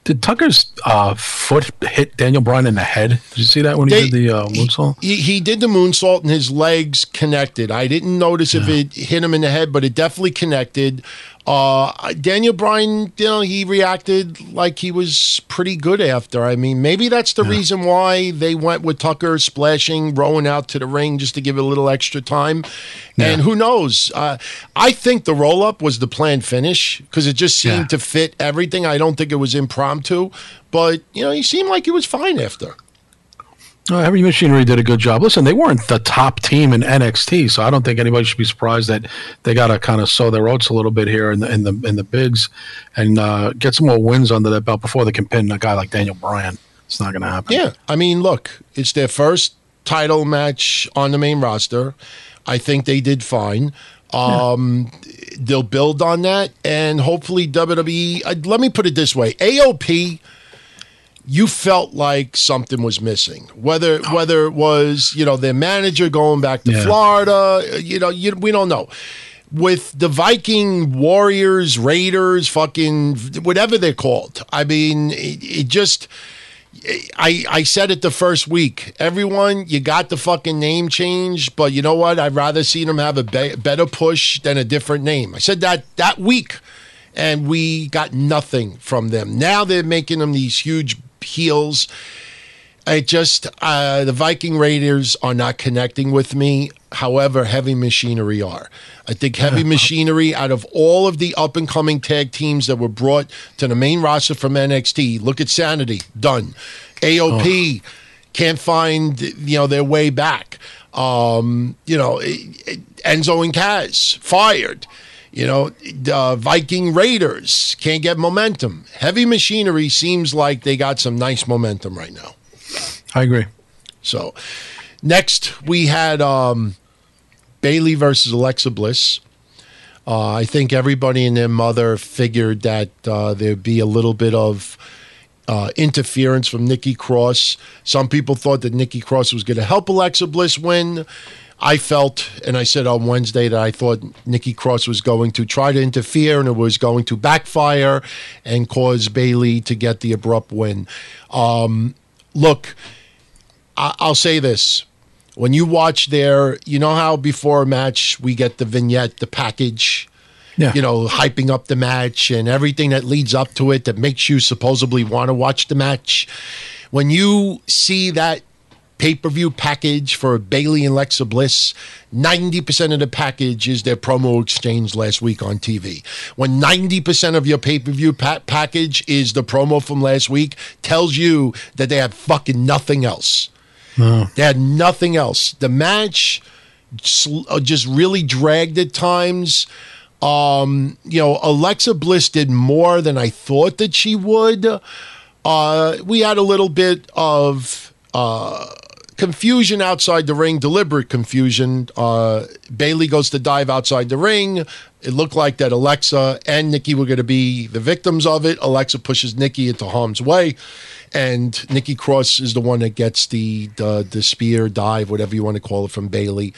Did Tucker's uh, foot hit Daniel Bryan in the head? Did you see that when he did the uh, moonsault? He, he did the moonsault and his legs connected. I didn't notice if it hit him in the head, but it definitely connected. Uh, Daniel Bryan, you know, he reacted like he was pretty good after. I mean, maybe that's the reason why they went with Tucker splashing, Rowan out to the ring just to give it a little extra time. And who knows? Uh, I think the roll up was the planned finish because it just seemed Yeah. to fit everything. I don't think it was impromptu, but you know, he seemed like he was fine after. Uh, Heavy Machinery did a good job. Listen, they weren't the top team in NXT, so I don't think anybody should be surprised that they got to kind of sow their oats a little bit here in the in the in the bigs and uh, get some more wins under their belt before they can pin a guy like Daniel Bryan. It's not going to happen. Yeah, I mean, look, it's their first title match on the main roster. I think they did fine. Um, They'll build on that, and hopefully WWE. Uh, let me put it this way: AOP. You felt like something was missing, whether whether it was you know their manager going back to Yeah. Florida. You know, you, we don't know with the Viking Warriors, Raiders, fucking whatever they're called. I mean, it, it just. I, I said it the first week. Everyone, you got the fucking name change, but you know what? I'd rather see them have a be- better push than a different name. I said that that week, and we got nothing from them. Now they're making them these huge heels. I just uh, the Viking Raiders are not connecting with me. However, Heavy Machinery are. I think Heavy Machinery, out of all of the up and coming tag teams that were brought to the main roster from NXT, look at Sanity, done. AOP can't find you know their way back. Um, you know, Enzo and Cass fired. You know, uh, Viking Raiders can't get momentum. Heavy Machinery seems like they got some nice momentum right now. I agree. So next we had um, Bayley versus Alexa Bliss. Uh, I think everybody and their mother figured that uh, there'd be a little bit of uh, interference from Nikki Cross. Some people thought that Nikki Cross was going to help Alexa Bliss win. I felt, and I said on Wednesday that I thought Nikki Cross was going to try to interfere and it was going to backfire and cause Bayley to get the abrupt win. Um, look, I- I'll say this. When you watch there, you know how before a match we get the vignette, the package, Yeah. you know, hyping up the match and everything that leads up to it that makes you supposedly want to watch the match. When you see that pay per view package for Bayley and Lexa Bliss, 90% of the package is their promo exchange last week on TV. When 90% of your pay per view pa- package is the promo from last week, tells you that they have fucking nothing else. They had nothing else. The match uh, just really dragged at times. Um, you know, Alexa Bliss did more than I thought that she would. Uh, we had a little bit of uh, confusion outside the ring, deliberate confusion. Uh, Bayley goes to dive outside the ring. It looked like that Alexa and Nikki were going to be the victims of it. Alexa pushes Nikki into harm's way, and Nikki Cross is the one that gets the the, the spear dive, whatever you want to call it, from Bayley.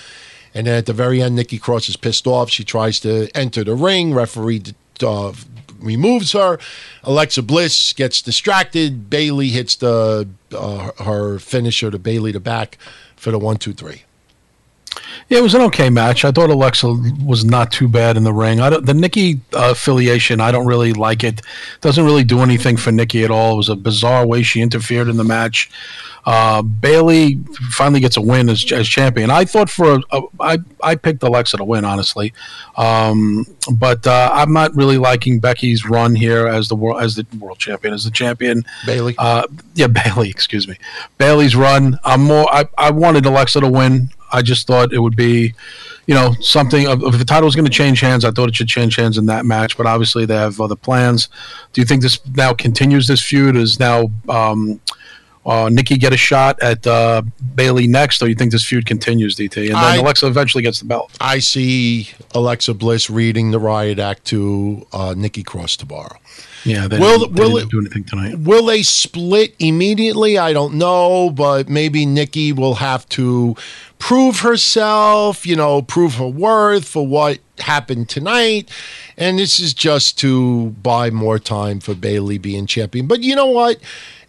And then at the very end, Nikki Cross is pissed off. She tries to enter the ring. Referee uh, removes her. Alexa Bliss gets distracted. Bayley hits the uh, her finisher to Bayley to back for the one, two, three. Yeah, it was an okay match. I thought Alexa was not too bad in the ring. The Nikki affiliation, I don't really like it. Doesn't really do anything for Nikki at all. It was a bizarre way she interfered in the match. Uh, Bayley finally gets a win as, as champion. I thought for a, a, I I picked Alexa to win honestly, um, but uh, I'm not really liking Becky's run here as the world as the world champion as the champion. Bayley, uh, yeah, Bayley, Excuse me, Bayley's run. I'm more. I, I wanted Alexa to win. I just thought it would be, you know, something. If the title was going to change hands, I thought it should change hands in that match. But obviously, they have other plans. Do you think this now continues? This feud is now um, uh, Nikki get a shot at uh, Bayley next, or you think this feud continues, DT, and then I, Alexa eventually gets the belt? I see Alexa Bliss reading the riot act to uh, Nikki Cross tomorrow. Yeah, they will didn't, they will didn't do anything tonight. Will they split immediately? I don't know, but maybe Nikki will have to prove herself, you know, prove her worth for what happened tonight. And this is just to buy more time for Bayley being champion. But you know what?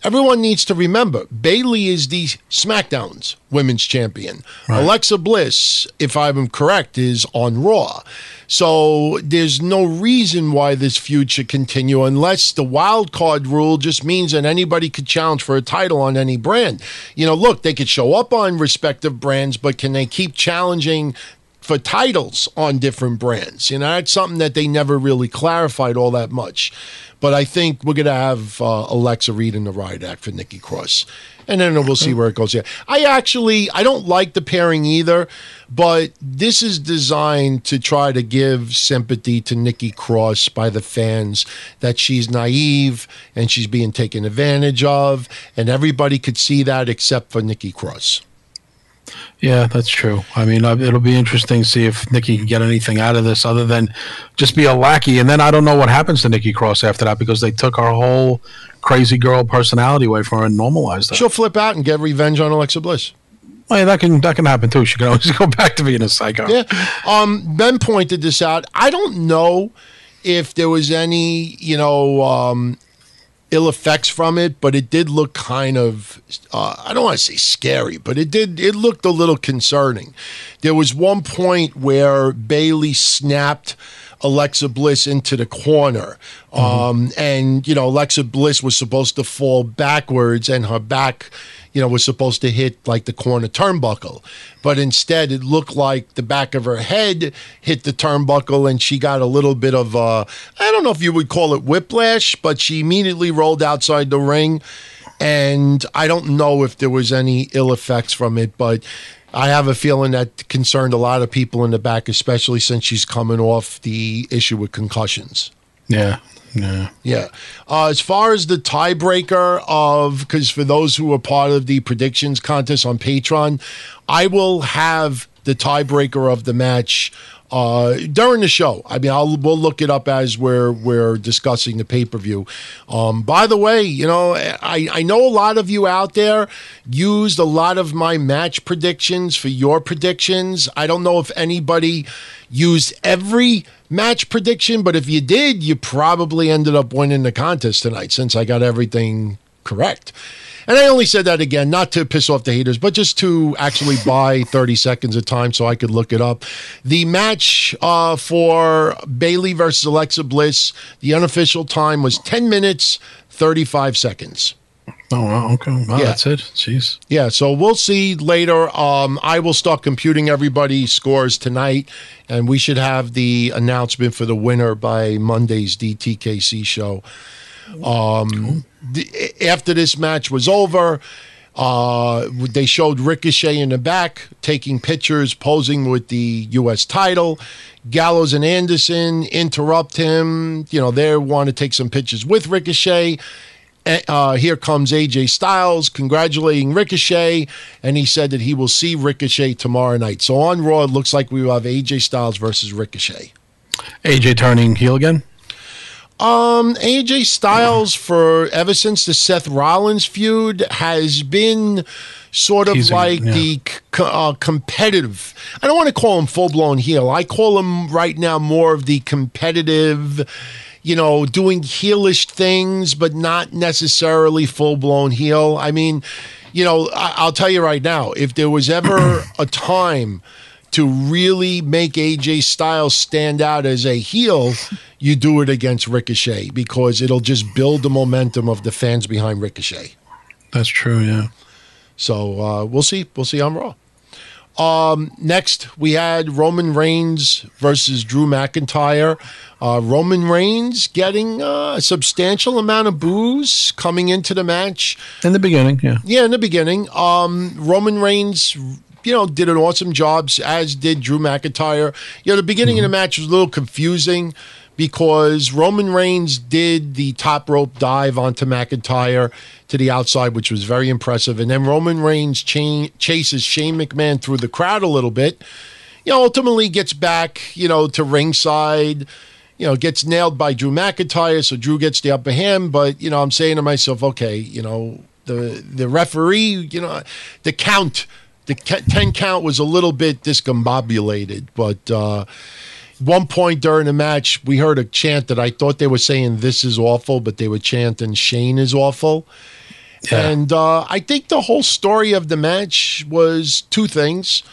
Everyone needs to remember Bayley is the SmackDown's women's champion. Right. Alexa Bliss, if I'm correct, is on Raw. So there's no reason why this feud should continue unless the wild card rule just means that anybody could challenge for a title on any brand. You know, look, they could show up on respective brands, but can they keep challenging for titles on different brands. You know, that's something that they never really clarified all that much. But I think we're going to have uh, Alexa Reed in the riot act for Nikki Cross. And then we'll see where it goes. Yeah, I actually I don't like the pairing either, but this is designed to try to give sympathy to Nikki Cross by the fans that she's naive and she's being taken advantage of, and everybody could see that except for Nikki Cross. Yeah, that's true. I mean, it'll be interesting to see if Nikki can get anything out of this other than just be a lackey. And then I don't know what happens to Nikki Cross after that because they took her whole crazy girl personality away from her and normalized her. She'll flip out and get revenge on Alexa Bliss. Oh, yeah, that can that can happen too. She can always go back to being a psycho. Yeah. Um, ben pointed this out. I don't know if there was any, you know, um, ill effects from it, but it did look kind of uh, I don't want to say scary, but it did it looked a little concerning. There was one point where Bayley snapped Alexa Bliss into the corner. Mm-hmm. Um, and, you know, Alexa Bliss was supposed to fall backwards and her back you know, was supposed to hit like the corner turnbuckle. But instead, it looked like the back of her head hit the turnbuckle and she got a little bit of, uh, I don't know if you would call it whiplash, but she immediately rolled outside the ring. And I don't know if there was any ill effects from it, but I have a feeling that concerned a lot of people in the back, especially since she's coming off the issue with concussions. Yeah, yeah. Yeah. Uh, as far as the tiebreaker of, because for those who are part of the predictions contest on Patreon, I will have the tiebreaker of the match uh, during the show. I mean, I'll we'll look it up as we're we're discussing the pay per view. Um, by the way, you know, I I know a lot of you out there used a lot of my match predictions for your predictions. I don't know if anybody used every match prediction, but if you did, you probably ended up winning the contest tonight since I got everything correct. And I only said that again, not to piss off the haters, but just to actually buy 30 seconds of time so I could look it up. The match uh, for Bayley versus Alexa Bliss, the unofficial time was 10 minutes, 35 seconds. Oh, wow, okay. Wow, yeah. that's it. Jeez. Yeah, so we'll see later. Um, I will start computing everybody's scores tonight, and we should have the announcement for the winner by Monday's DTKC show. Um, cool. After this match was over, uh, they showed Ricochet in the back taking pictures, posing with the U.S. title. Gallows and Anderson interrupt him. You know, they want to take some pictures with Ricochet. Uh, here comes AJ Styles congratulating Ricochet, and he said that he will see Ricochet tomorrow night. So on Raw, it looks like we will have AJ Styles versus Ricochet. AJ turning heel again? Um, AJ Styles for ever since the Seth Rollins feud has been sort of Teasing, like yeah. the uh, competitive. I don't want to call him full blown heel. I call him right now more of the competitive you know, doing heelish things, but not necessarily full blown heel. I mean, you know, I- I'll tell you right now, if there was ever a time to really make AJ Styles stand out as a heel, you do it against Ricochet because it'll just build the momentum of the fans behind Ricochet. That's true. Yeah. So uh, we'll see. We'll see on Raw. Um, next, we had Roman Reigns versus Drew McIntyre. Uh, Roman Reigns getting uh, a substantial amount of boos coming into the match. In the beginning, yeah. Yeah, in the beginning, um, Roman Reigns, you know, did an awesome job, as did Drew McIntyre. You know, the beginning of the mm-hmm. match was a little confusing because Roman Reigns did the top rope dive onto McIntyre to the outside, which was very impressive. And then Roman Reigns cha- chases Shane McMahon through the crowd a little bit. You know, ultimately gets back, you know, to ringside you know, gets nailed by Drew McIntyre, so Drew gets the upper hand. But you know, I'm saying to myself, okay, you know, the the referee, you know, the count, the ten count was a little bit discombobulated. But uh, one point during the match, we heard a chant that I thought they were saying "This is awful," but they were chanting "Shane is awful." Yeah. And uh, I think the whole story of the match was two things: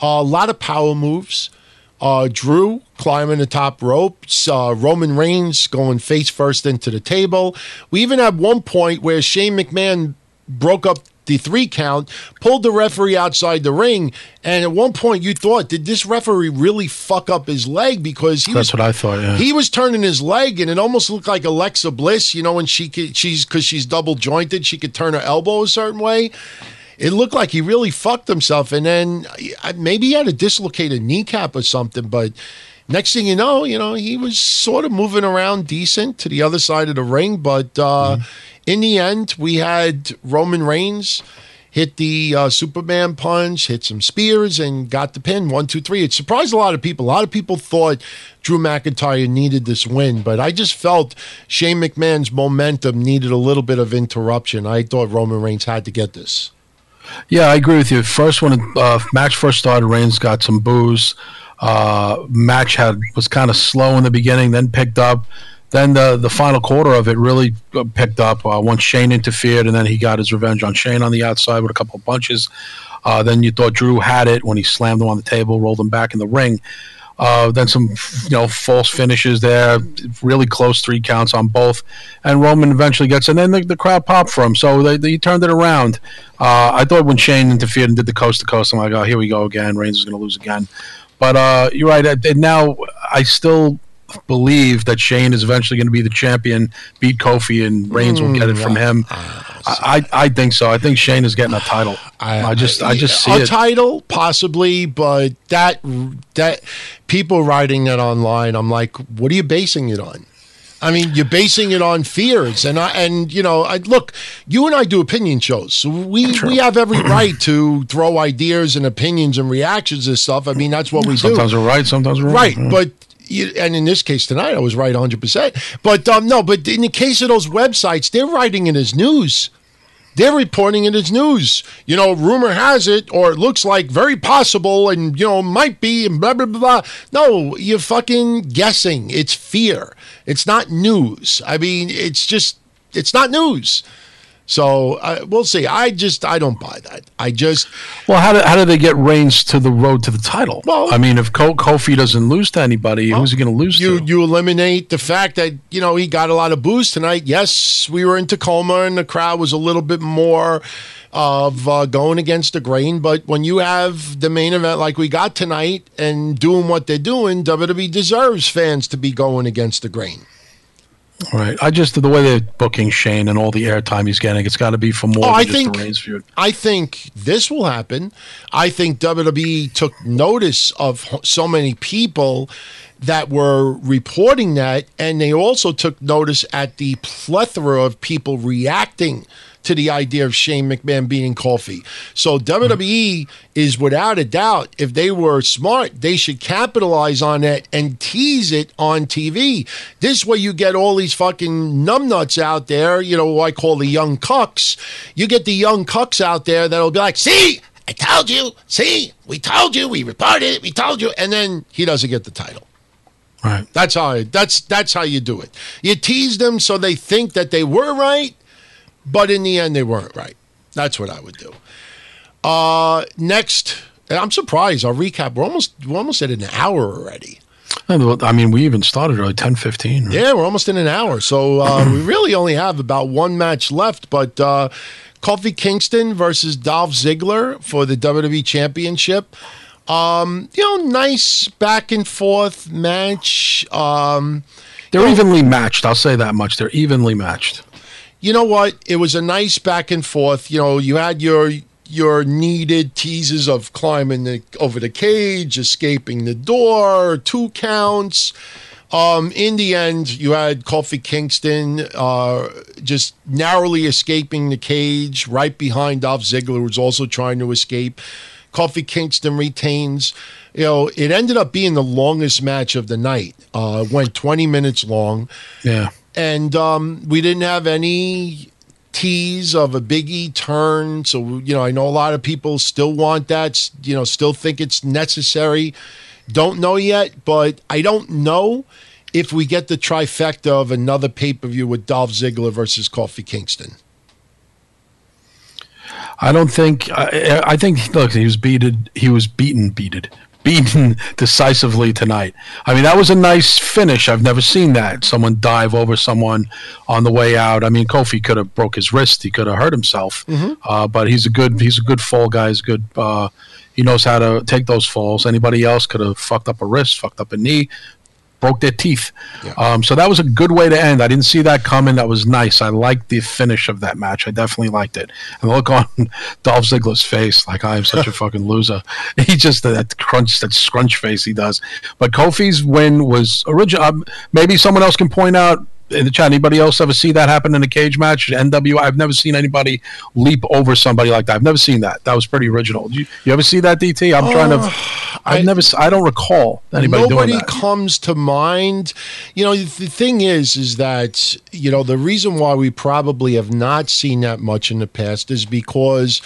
a lot of power moves. Uh, Drew climbing the top ropes, uh, Roman Reigns going face first into the table. We even had one point where Shane McMahon broke up the three count, pulled the referee outside the ring, and at one point you thought, did this referee really fuck up his leg? Because he That's was what I thought. Yeah. he was turning his leg, and it almost looked like Alexa Bliss. You know, when she could, she's because she's double jointed, she could turn her elbow a certain way. It looked like he really fucked himself, and then maybe he had a dislocated kneecap or something. But next thing you know, you know, he was sort of moving around decent to the other side of the ring. But uh, in the end, we had Roman Reigns hit the uh, Superman punch, hit some spears, and got the pin. One, two, three. It surprised a lot of people. A lot of people thought Drew McIntyre needed this win, but I just felt Shane McMahon's momentum needed a little bit of interruption. I thought Roman Reigns had to get this. Yeah, I agree with you. First, when uh, match first started, Reigns got some boos. Uh, match had was kind of slow in the beginning, then picked up. Then the the final quarter of it really uh, picked up uh, once Shane interfered, and then he got his revenge on Shane on the outside with a couple of punches. Uh, then you thought Drew had it when he slammed him on the table, rolled him back in the ring. Uh, then some, you know, false finishes there, really close three counts on both, and Roman eventually gets, and then the, the crowd popped for him, so they, they turned it around. Uh, I thought when Shane interfered and did the coast to coast, I'm like, oh, here we go again. Reigns is going to lose again. But uh, you're right. And now I still believe that Shane is eventually going to be the champion, beat Kofi, and Reigns will get it from him. Mm, I, I, I think so. I think Shane is getting a title. I, just I just see a it. title possibly, but that that people writing that online, I'm like, what are you basing it on? I mean, you're basing it on fears, and I and you know, I look. You and I do opinion shows, so we we have every right to throw ideas and opinions and reactions and stuff. I mean, that's what we do. Sometimes we're right, sometimes we're wrong. Right, Yeah. but you, and in this case tonight, I was right 100. percent But um, no, but in the case of those websites, they're writing it as news. They're reporting it as news. You know, rumor has it, or it looks like very possible, and you know, might be, and blah blah blah. blah. No, you're fucking guessing. It's fear. It's not news. I mean, it's just, it's not news. So uh, we'll see. I just, I don't buy that. I just, Well, how do how did they get Reigns to the road to the title? Well- I mean, if Ko- Kofi doesn't lose to anybody, who's he going to lose you to? you eliminate the fact that you know he got a lot of boos tonight. Yes, we were in Tacoma and the crowd was a little bit more of uh, going against the grain. But when you have the main event like we got tonight and doing what they're doing, WWE deserves fans to be going against the grain. Right. I just the way they're booking Shane and all the airtime he's getting, it's got to be for more Oh, than I just think- the Reigns feud. I think this will happen. I think WWE took notice of so many people that were reporting that, and they also took notice at the plethora of people reacting to the idea of Shane McMahon beating Kofi. So WWE is without a doubt, if they were smart, they should capitalize on that and tease it on TV. This way you get all these fucking numbnuts out there, you know, who I call the young cucks. You get the young cucks out there that'll be like, see, I told you, see, we told you, we reported it, we told you, and then he doesn't get the title. Right. That's how that's that's how you do it. You tease them so they think that they were right, but in the end they weren't right. That's what I would do. Uh, next, and I'm surprised. Our recap we're almost we're almost at an hour already. I mean, we even started early, 10, 15. right? Yeah, we're almost in an hour. So uh, we really only have about one match left. But uh, Kofi Kingston versus Dolph Ziggler for the WWE Championship. Um, you know, nice back and forth match. Um, They're evenly matched. I'll say that much. They're evenly matched. You know what? It was a nice back and forth. You know, you had your your needed teases of climbing the, over the cage, escaping the door, two counts. Um, in the end, you had Kofi Kingston uh, just narrowly escaping the cage right behind Dolph Ziggler, who's also trying to escape. Kofi Kingston retains. You know, it ended up being the longest match of the night. Uh, went 20 minutes long Yeah. And um, we didn't have any tease of a Big E turn. So you know, I know a lot of people still want that. You know, still think it's necessary. Don't know yet, but I don't know if we get the trifecta of another pay per view with Dolph Ziggler versus Kofi Kingston. I don't think. I, I think. Look, he was beaten. He was beaten. Beaten. Beaten decisively tonight. I mean, that was a nice finish. I've never seen that. Someone dive over someone on the way out. I mean, Kofi could have broke his wrist. He could have hurt himself. Uh, but he's a good. He's a good fall guy. He's good. Uh, he knows how to take those falls. Anybody else could have fucked up a wrist, fucked up a knee, broke their teeth. Um, so that was a good way to end. I didn't see that coming. That was nice. I liked the finish of that match. I definitely liked it. And look on Dolph Ziggler's face, like I am such a fucking loser. He just that crunch, that scrunch face he does. But Kofi's win was original. Um, maybe someone else can point out in the chat. Anybody else ever see that happen in a cage match? NW. I've never seen anybody leap over somebody like that. I've never seen that. That was pretty original. You, you ever see that, DT? I'm trying to. Uh, I've I- never. I don't recall anybody doing that. Nobody comes to mind. You know, the thing is, is that you know the reason why we probably have not seen that much in the past is because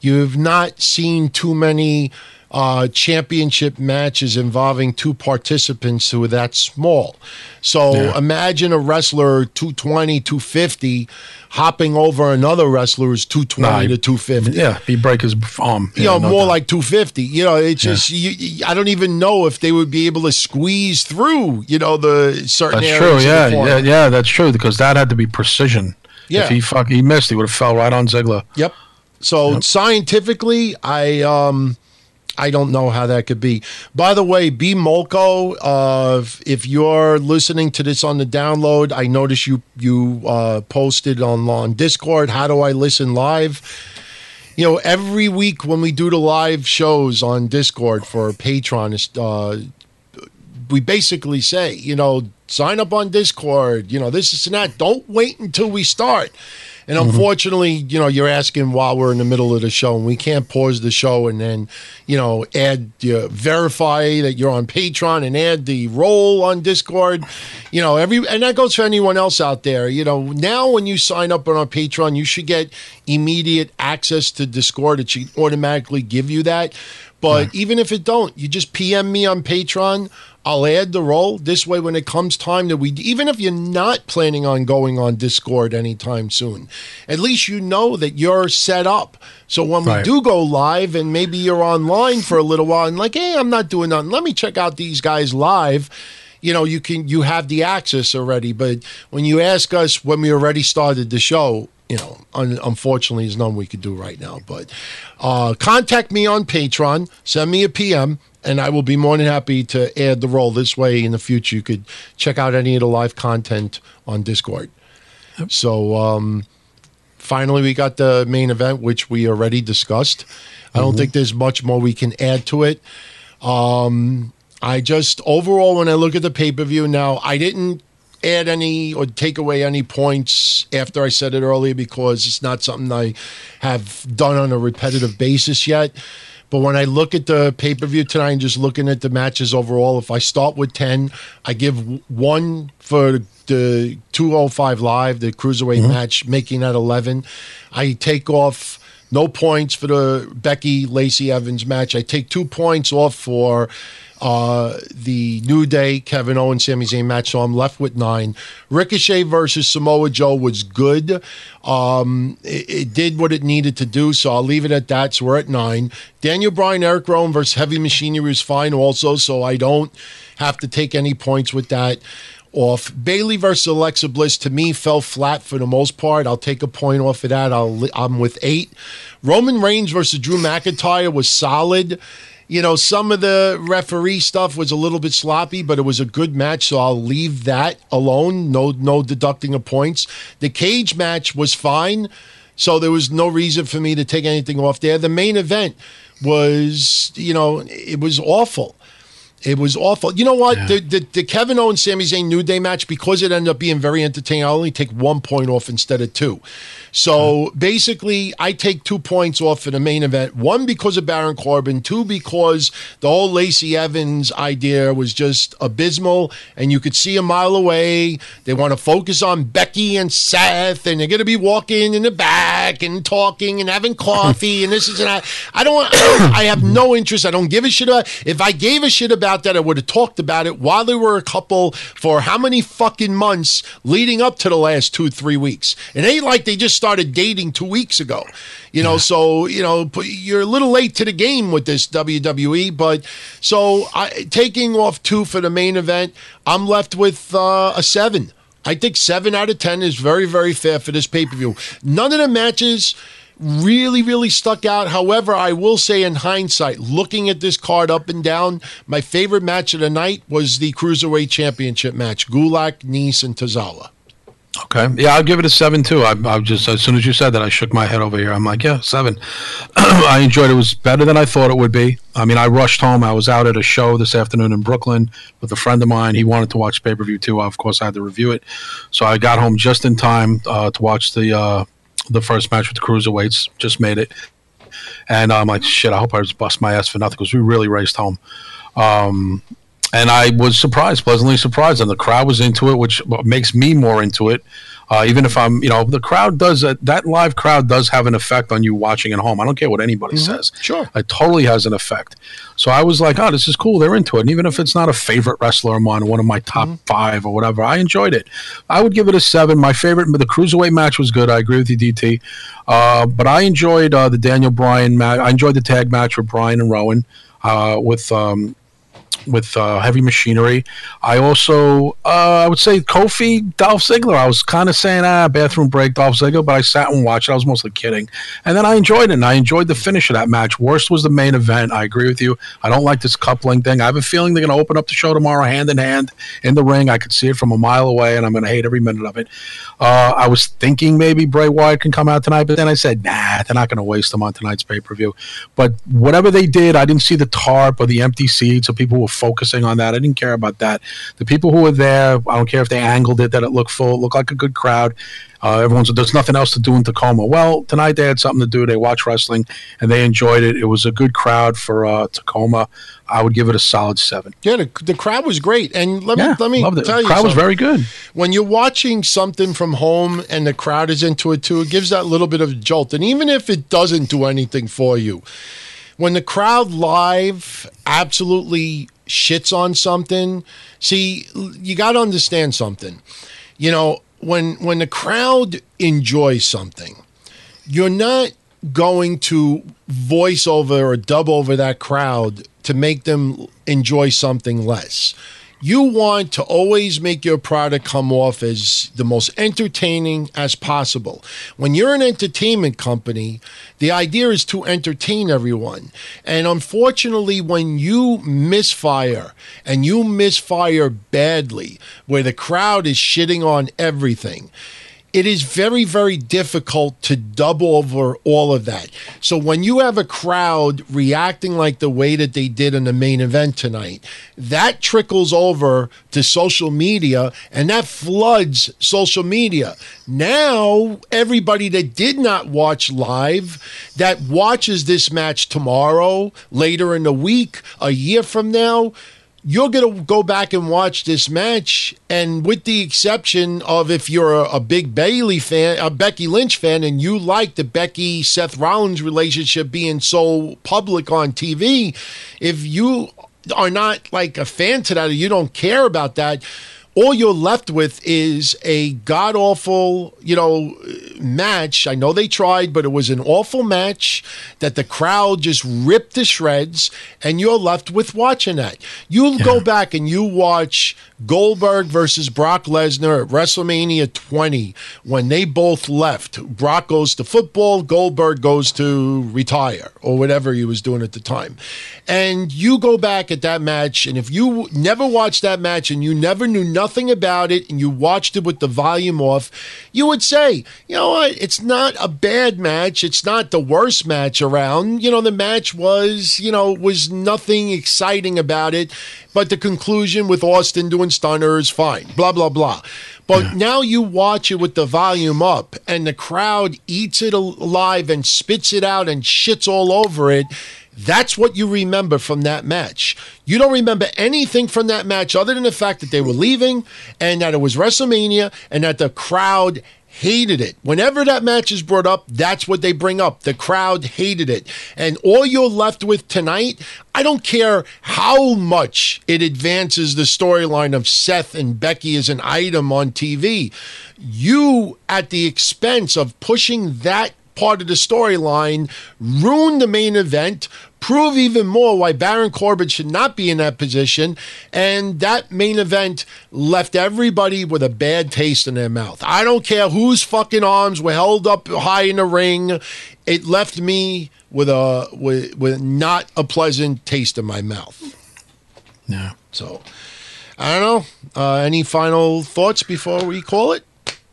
you've not seen too many uh, championship matches involving two participants who are that small. So Yeah. imagine a wrestler 220, 250 hopping over another wrestler who's 220 Nah, to 250 Yeah, he break his arm. you know, no more doubt. like 250. You know, it's just you, you- I don't even know if they would be able to squeeze through. You know, the certain That's true. Yeah, yeah, yeah. That's true because that had to be precision. Yeah. If he fuck, he missed, he would have fell right on Ziggler. Yep. So scientifically, I um, I don't know how that could be. By the way, B Molko, uh, if you're listening to this on the download, I noticed you you uh, posted on on Discord. How do I listen live? you know, every week when we do the live shows on Discord for Patreon, uh, we basically say, you know, sign up on Discord, you know, this is and that. Don't wait until we start. And unfortunately, you know, you're asking while we're in the middle of the show, and we can't pause the show and then, you know, add, uh, verify that you're on Patreon and add the role on Discord. You know, every and that goes for anyone else out there. You know, now when you sign up on our Patreon, you should get immediate access to Discord. It should automatically give you that. But even if it don't, you just PM me on Patreon. I'll add the role. This way, when it comes time that we, even if you're not planning on going on Discord anytime soon, at least you know that you're set up. So when we do go live and maybe you're online for a little while and like, hey, I'm not doing nothing. Let me check out these guys live. You know, you can you have the access already. But when you ask us when we already started the show, you know, un- unfortunately, there's none we could do right now. But uh, contact me on Patreon, send me a PM, and I will be more than happy to add the role. This way, in the future, you could check out any of the live content on Discord. So, um, finally, we got the main event, which we already discussed. I don't think there's much more we can add to it. Um, I just overall, when I look at the pay per view now, I didn't add any or take away any points after I said it earlier because it's not something I have done on a repetitive basis yet. But when I look at the pay per view tonight and just looking at the matches overall, if I start with 10, I give one for the 205 Live, the cruiserweight mm-hmm. match, making that 11. I take off no points for the Becky Lacey Evans match. I take two points off for uh, the New Day, Kevin Owens, Sami Zayn match. So I'm left with nine. Ricochet versus Samoa Joe was good. Um, it, it, did what it needed to do, so I'll leave it at that. So we're at nine. Daniel Bryan, Eric Rowan versus Heavy Machinery was fine also, so I don't have to take any points with that off. Bayley versus Alexa Bliss to me fell flat for the most part. I'll take a point off of that. I'll, I'm with eight. Roman Reigns versus Drew McIntyre was solid. You know, some of the referee stuff was a little bit sloppy, but it was a good match, so I'll leave that alone. No, no deducting of points. The cage match was fine, so there was no reason for me to take anything off there. The main event was, you know, it was awful. It was awful. You know what? Yeah. The, the, the, Kevin Owens Sami Zayn New Day match, because it ended up being very entertaining, I only take one point off instead of two. So basically, I take two points off for the main event. One because of Baron Corbin. Two because the whole Lacey Evans idea was just abysmal, and you could see a mile away. They want to focus on Becky and Seth, and they're going to be walking in the back and talking and having coffee and this is and that. I don't. I have no interest. I don't give a shit about. If I gave a shit about that, I would have talked about it while they were a couple for how many fucking months leading up to the last two three weeks. It ain't like they just started dating two weeks ago. You know, yeah. so you know you're a little late to the game with this WWE. But so I, taking off two for the main event, I'm left with uh, a seven. I think seven out of ten is very, very fair for this pay per view. None of the matches really, really stuck out. However, I will say in hindsight, looking at this card up and down, my favorite match of the night was the Cruiserweight Championship match Gulak, Nese, and Tozawa. Okay. Yeah, I'll give it a seven too. I, I just as soon as you said that, I shook my head over here. I'm like, yeah, seven. I enjoyed it. It was better than I thought it would be. I mean, I rushed home. I was out at a show this afternoon in Brooklyn with a friend of mine. He wanted to watch pay per view too. Of course, I had to review it, so I got home just in time uh, to watch the uh, the first match with the cruiserweights. Just made it, and I'm like, shit. I hope I just bust my ass for nothing because we really raced home. Um, and I was surprised, pleasantly surprised, and the crowd was into it, which makes me more into it. Uh, even if I'm, you know, the crowd does uh, that live crowd does have an effect on you watching at home. I don't care what anybody mm-hmm. says. Sure, it totally has an effect. So I was like, oh, this is cool. They're into it, and even if it's not a favorite wrestler of mine, one of my top mm-hmm. five or whatever, I enjoyed it. I would give it a seven. My favorite, the cruiserweight match was good. I agree with you, DT. Uh, but I enjoyed uh, the Daniel Bryan match. I enjoyed the tag match with Bryan and Rowan. Uh, with um, with uh, Heavy Machinery. I also, uh, I would say Kofi, Dolph Ziggler. I was kind of saying, ah, bathroom break, Dolph Ziggler, but I sat and watched it. I was mostly kidding. And then I enjoyed it, and I enjoyed the finish of that match. Worst was the main event. I agree with you. I don't like this coupling thing. I have a feeling they're going to open up the show tomorrow hand in hand in the ring. I could see it from a mile away, and I'm going to hate every minute of it. Uh, I was thinking maybe Bray Wyatt can come out tonight, but then I said, nah, they're not going to waste him on tonight's pay per view. But whatever they did, I didn't see the tarp or the empty seats, so people were focusing on that. I didn't care about that. The people who were there, I don't care if they angled it that it looked full, it looked like a good crowd. Uh, everyone's there's nothing else to do in Tacoma. Well, tonight they had something to do. They watched wrestling and they enjoyed it. It was a good crowd for uh, Tacoma. I would give it a solid seven. Yeah, the, the crowd was great, and let me yeah, let me tell the you, the crowd was very good. When you're watching something from home and the crowd is into it too, it gives that little bit of jolt. And even if it doesn't do anything for you, when the crowd live absolutely shits on something, see, you got to understand something. You know, when when the crowd enjoys something, you're not going to voice over or dub over that crowd to make them enjoy something less you want to always make your product come off as the most entertaining as possible. When you're an entertainment company, the idea is to entertain everyone. And unfortunately, when you misfire and you misfire badly, where the crowd is shitting on everything, it is very, very difficult to double over all of that. So when you have a crowd reacting like the way that they did in the main event tonight, that trickles over to social media and that floods social media. Now, everybody that did not watch live, that watches this match tomorrow, later in the week, a year from now, you're going to go back and watch this match, and with the exception of if you're a, a, big Bayley fan, a Becky Lynch fan, and you like the Becky Seth Rollins relationship being so public on TV, if you are not like a fan to that or you don't care about that, all you're left with is a god awful, you know, match. I know they tried, but it was an awful match that the crowd just ripped to shreds, and you're left with watching that. You'll yeah. go back and you watch Goldberg versus Brock Lesnar at WrestleMania 20 when they both left. Brock goes to football, Goldberg goes to retire or whatever he was doing at the time. And you go back at that match, and if you never watched that match and you never knew nothing about it and you watched it with the volume off, you would say, you know what, it's not a bad match. It's not the worst match around. You know, the match was, you know, was nothing exciting about it. But the conclusion with Austin doing stunner is fine, blah, blah, blah. But yeah. now you watch it with the volume up and the crowd eats it alive and spits it out and shits all over it. That's what you remember from that match. You don't remember anything from that match other than the fact that they were leaving and that it was WrestleMania and that the crowd hated it. Whenever that match is brought up, that's what they bring up. The crowd hated it. And all you're left with tonight, I don't care how much it advances the storyline of Seth and Becky as an item on TV. You, at the expense of pushing that part of the storyline, ruin the main event, prove even more why Baron Corbin should not be in that position. And that main event left everybody with a bad taste in their mouth. I don't care whose fucking arms were held up high in the ring. It left me with a with, with not a pleasant taste in my mouth. Yeah. So I don't know. Uh, any final thoughts before we call it?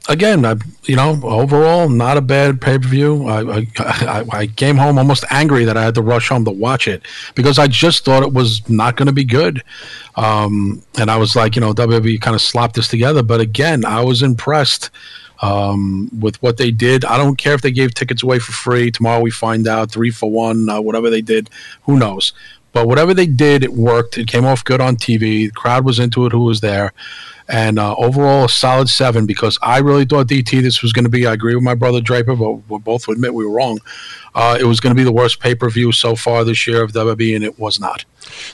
Again, I, you know, overall, not a bad pay per view. I, I, I, came home almost angry that I had to rush home to watch it because I just thought it was not going to be good. Um, and I was like, you know, WWE kind of slopped this together. But again, I was impressed um, with what they did. I don't care if they gave tickets away for free. Tomorrow we find out three for one, uh, whatever they did. Who knows? But whatever they did, it worked. It came off good on TV. The crowd was into it. Who was there? And uh, overall a solid seven because I really thought DT this was going to be. I agree with my brother Draper, but we both admit we were wrong. Uh, it was going to be the worst pay per view so far this year of WWE, and it was not.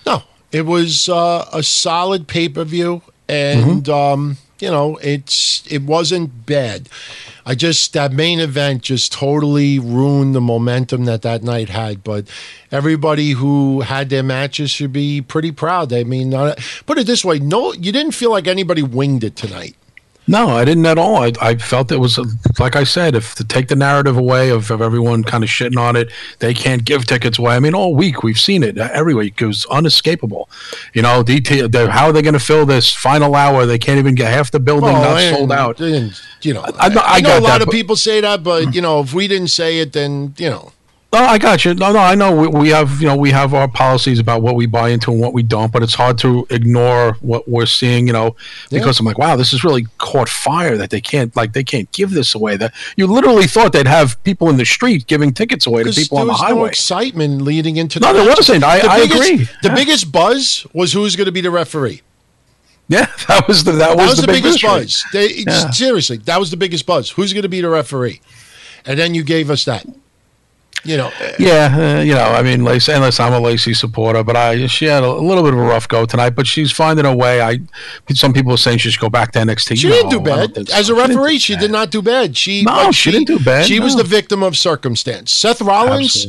No, it was uh, a solid pay per view, and mm-hmm. um, you know it's it wasn't bad. I just that main event just totally ruined the momentum that that night had. But everybody who had their matches should be pretty proud. I mean, put it this way: no, you didn't feel like anybody winged it tonight. No, I didn't at all. I, I felt it was like I said, if to take the narrative away of, of everyone kind of shitting on it, they can't give tickets away. I mean, all week we've seen it every week. It was unescapable. You know, DT, how are they going to fill this final hour? They can't even get half the building well, not sold out. You know, I, I, I, I know a lot that, of people say that, but hmm. you know, if we didn't say it, then you know. No, I got you. No, no, I know we, we, have you know we have our policies about what we buy into and what we don't, but it's hard to ignore what we're seeing. You know, because yeah. I'm like, wow, this has really caught fire that they can't like they can't give this away. That you literally thought they'd have people in the street giving tickets away to people on the highway. No excitement leading into no, the there wasn't. I, I biggest, agree. The yeah. biggest buzz was who's going to be the referee. Yeah, that was the that, that was, was, the, the biggest buzz. They, yeah. Seriously, that was the biggest buzz. Who's going to be the referee? And then you gave us that you know. Yeah, uh, you know, I mean, Lacey, unless I'm a Lacey supporter, but I she had a, little bit of a rough go tonight, but she's finding a way. I some people are saying she should go back to NXT. She no, didn't do bad as a referee. She, she did not do bad. She no, she, she, didn't do bad. She no. was the victim of circumstance. Seth Rollins.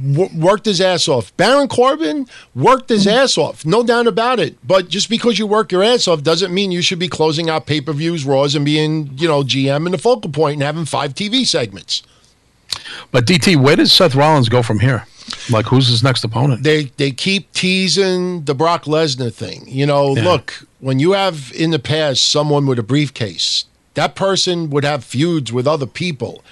W- worked his ass off. Baron Corbin worked his ass off, no doubt about it. But just because you work your ass off doesn't mean you should be closing out pay per views, Raws, and being, you know, GM and the focal point and having five TV segments. But DT, where does Seth Rollins go from here? Like, who's his next opponent? They they keep teasing the Brock Lesnar thing. You know, yeah. look, when you have in the past someone with a briefcase, that person would have feuds with other people,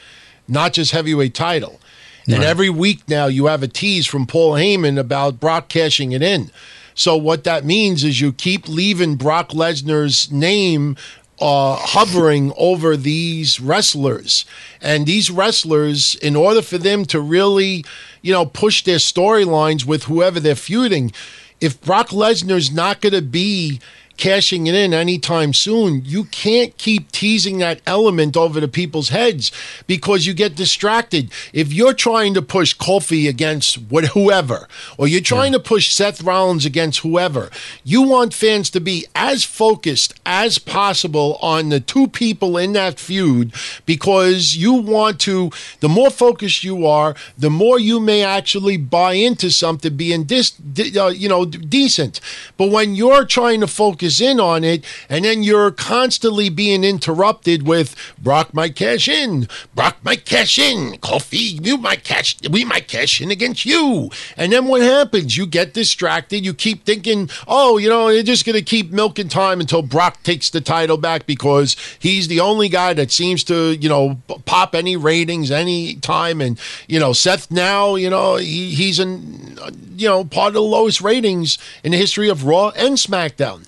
not just heavyweight title. And right. every week now, you have a tease from Paul Heyman about Brock cashing it in. So what that means is you keep leaving Brock Lesnar's name uh, hovering over these wrestlers. And these wrestlers, in order for them to really, you know, push their storylines with whoever they're feuding, if Brock Lesnar's not going to be cashing it in anytime soon, you can't keep teasing that element over the people's heads because you get distracted. If you're trying to push Kofi against what, whoever, or you're trying to push Seth Rollins against whoever, you want fans to be as focused as possible on the two people in that feud because you want to, the more focused you are, the more you may actually buy into something being dis, uh, you know, decent. But when you're trying to focus in on it and then you're constantly being interrupted with Brock might cash in, Brock might cash in, Kofi, you might cash, we might cash in against you. And then what happens? You get distracted. You keep thinking, oh, you know, they're just going to keep milking time until Brock takes the title back because he's the only guy that seems to, you know, pop any ratings any time. And, you know, Seth now, you know, he, he's in, uh, you know, part of the lowest ratings in the history of Raw and SmackDown.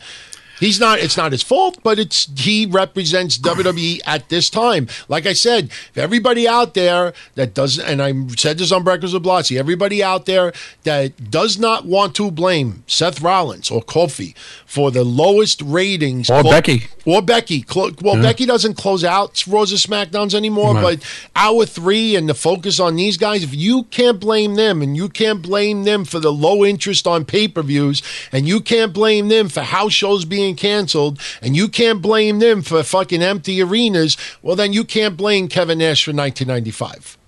He's not. It's not his fault, but it's he represents WWE at this time. Like I said, if everybody out there that doesn't, and I said this on Breakfast with Blassie, everybody out there that does not want to blame Seth Rollins or Kofi for the lowest ratings, Or Becky. or Becky. Well, Becky doesn't close out Raws or SmackDowns anymore, Right. but hour three and the focus on these guys, if you can't blame them and you can't blame them for the low interest on pay per views and you can't blame them for house shows being canceled and you can't blame them for fucking empty arenas, well, then you can't blame Kevin Nash for 1995.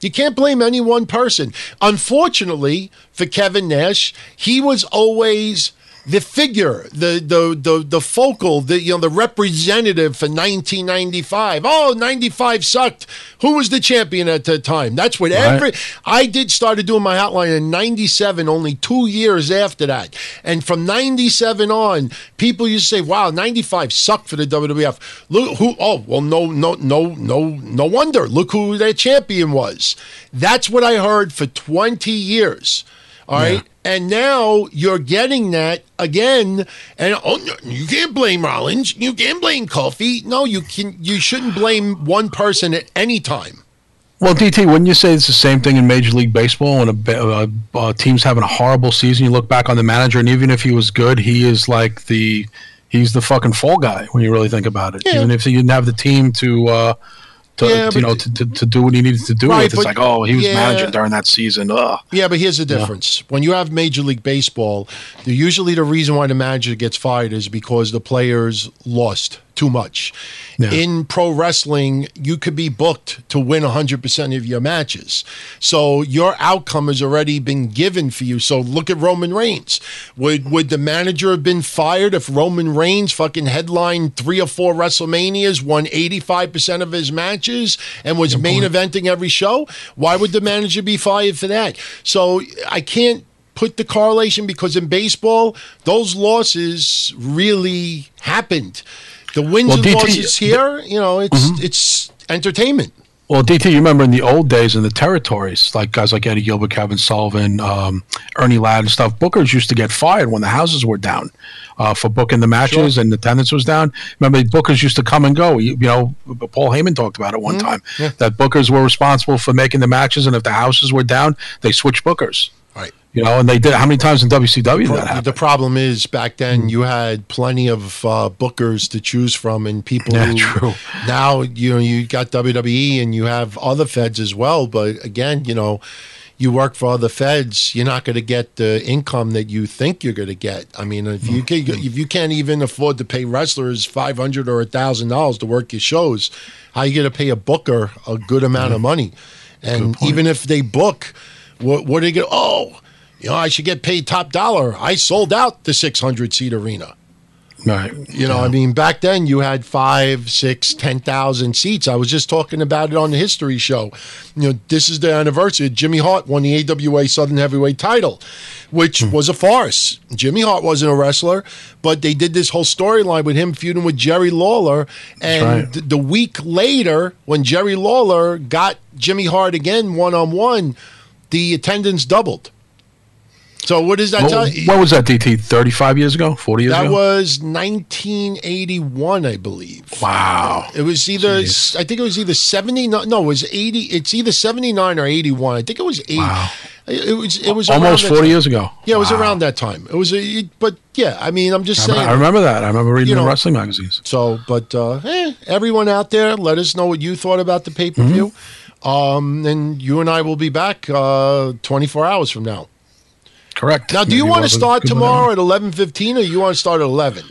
You can't blame any one person. Unfortunately for Kevin Nash, he was always the figure, the the the the focal, the you know the representative for 1995. Oh, 95 sucked. Who was the champion at the time? That's what every I did started doing my hotline in 97, only 2 years after that. And from 97 on, people used to say, "Wow, 95 sucked for the WWF." Look who oh, well no no no no no wonder. Look who their champion was. That's what I heard for 20 years. All right. And now you're getting that again. And oh, no, you can't blame Rollins. You can't blame Kofi. No, you can. You shouldn't blame one person at any time. Well, DT, wouldn't you say it's the same thing in Major League Baseball when a, ba- uh, uh, team's having a horrible season? You look back on the manager, and even if he was good, he is like the he's the fucking fall guy when you really think about it. Yeah. Even if he didn't have the team to. Uh, to, Yeah, you know, to, to, to do what he needed to do Right. It's but- like, oh, he was yeah. managing during that season. Ugh. Yeah, but here's the difference. When you have Major League Baseball, the, usually the reason why the manager gets fired is because the players lost too much. Yeah. In pro wrestling, you could be booked to win 100% of your matches. So your outcome has already been given for you. So look at Roman Reigns. Would would the manager have been fired if Roman Reigns fucking headlined three or four WrestleManias, won 85% of his matches, and was main eventing every show? Why would the manager be fired for that? So I can't put the correlation because in baseball, those losses really happened. The wins Well, and DT losses here, you know, it's mm-hmm. it's entertainment. Well, DT, you remember in the old days in the territories, like guys like Eddie Gilbert, Kevin Sullivan, um, Ernie Ladd, and stuff. Bookers used to get fired when the houses were down uh, for booking the matches and the attendance was down. Remember, bookers used to come and go. You, you know, Paul Heyman talked about it one time that bookers were responsible for making the matches, and if the houses were down, they switched bookers. You know, and they did. How many times in WCW that happened? The problem is back then hmm. you had plenty of uh, bookers to choose from and people Yeah, who true. now you know you got WWE and you have other feds as well. But again, you know, you work for other feds, you're not going to get the income that you think you're going to get. I mean, if you hmm. can, if you can't even afford to pay wrestlers five hundred or thousand dollars to work your shows, how are you going to pay a booker a good amount of hmm. money? And even if they book, what what are they going? Oh, you know, I should get paid top dollar. I sold out the six hundred seat arena. Right. You know, I mean, back then you had five, six, ten thousand seats. I was just talking about it on the history show. You know, this is the anniversary. Jimmy Hart won the AWA Southern Heavyweight title, which hmm. was a farce. Jimmy Hart wasn't a wrestler, but they did this whole storyline with him feuding with Jerry Lawler. And right. th- the week later, when Jerry Lawler got Jimmy Hart again one on one, the attendance doubled. So what does that What, tell you? what was that, DT? Thirty-five years ago? Forty years That ago? That was 1981, I believe. wow. It was either Jeez. I think it was either 79 no, it was 80 it's either 79 or 81. I think it was 80. Wow. It was it was almost 40 time. years ago. Yeah, it was Wow. around that time. It was a, but yeah, I mean, I'm just I saying. I remember that. I remember reading You the know- wrestling magazines. So, but uh, eh, everyone out there, let us know what you thought about the pay per view. Mm-hmm. Um, and you and I will be back uh, 24 hours from now. Correct. Now, do Maybe you want to start tomorrow at 11:15, or you want to start at 11?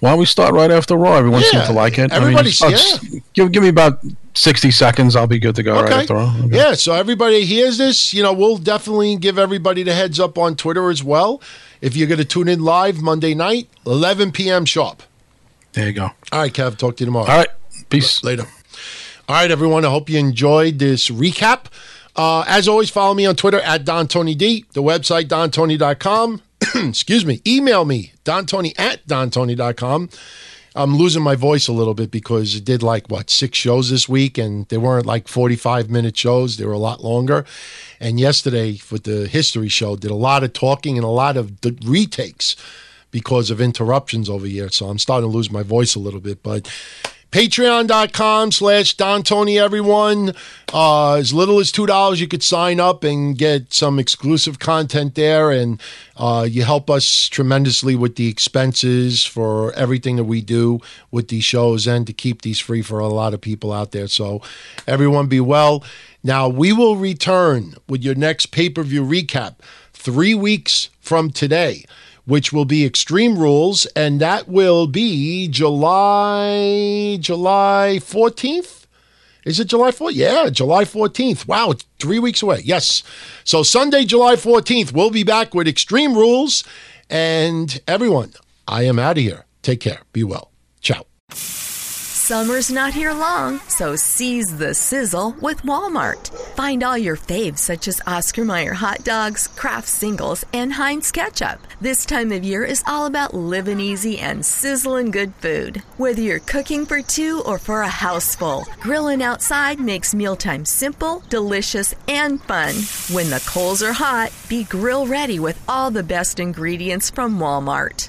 Why don't we start right after Raw? Everyone Yeah, seems to like it. everybody's- I mean, oh, give, give me about 60 seconds. I'll be good to go right Okay. after Raw. Okay. Yeah. So everybody hears this. You know, we'll definitely give everybody the heads up on Twitter as well. If you're going to tune in live Monday night, 11 p.m. sharp. There you go. All right, Kev. Talk to you tomorrow. All right. Peace. later. All right, everyone. I hope you enjoyed this recap. Uh, as always, follow me on Twitter at Don Tony D, the website dontony.com. Excuse me. Email me, dontony at dontony.com. I'm losing my voice a little bit because I did like, what, six shows this week, and they weren't like 45 minute shows. They were a lot longer. And yesterday, with the history show, did a lot of talking and a lot of d- retakes because of interruptions over here. So I'm starting to lose my voice a little bit. But patreon.com slash Don Tony, everyone. Uh, as little as $2, you could sign up and get some exclusive content there. And uh, you help us tremendously with the expenses for everything that we do with these shows and to keep these free for a lot of people out there. So everyone be well. Now, we will return with your next pay per view recap three weeks from today which will be Extreme Rules, and that will be July July 14th. Is it July 4th? Yeah, July 14th. Wow, it's three weeks away. Yes. So Sunday, July 14th, we'll be back with Extreme Rules. And everyone, I am out of here. Take care. Be well. Ciao. Summer's not here long, so seize the sizzle with Walmart. Find all your faves such as Oscar Mayer hot dogs, Kraft singles, and Heinz ketchup. This time of year is all about living easy and sizzling good food. Whether you're cooking for two or for a house full, grilling outside makes mealtime simple, delicious, and fun. When the coals are hot, be grill ready with all the best ingredients from Walmart.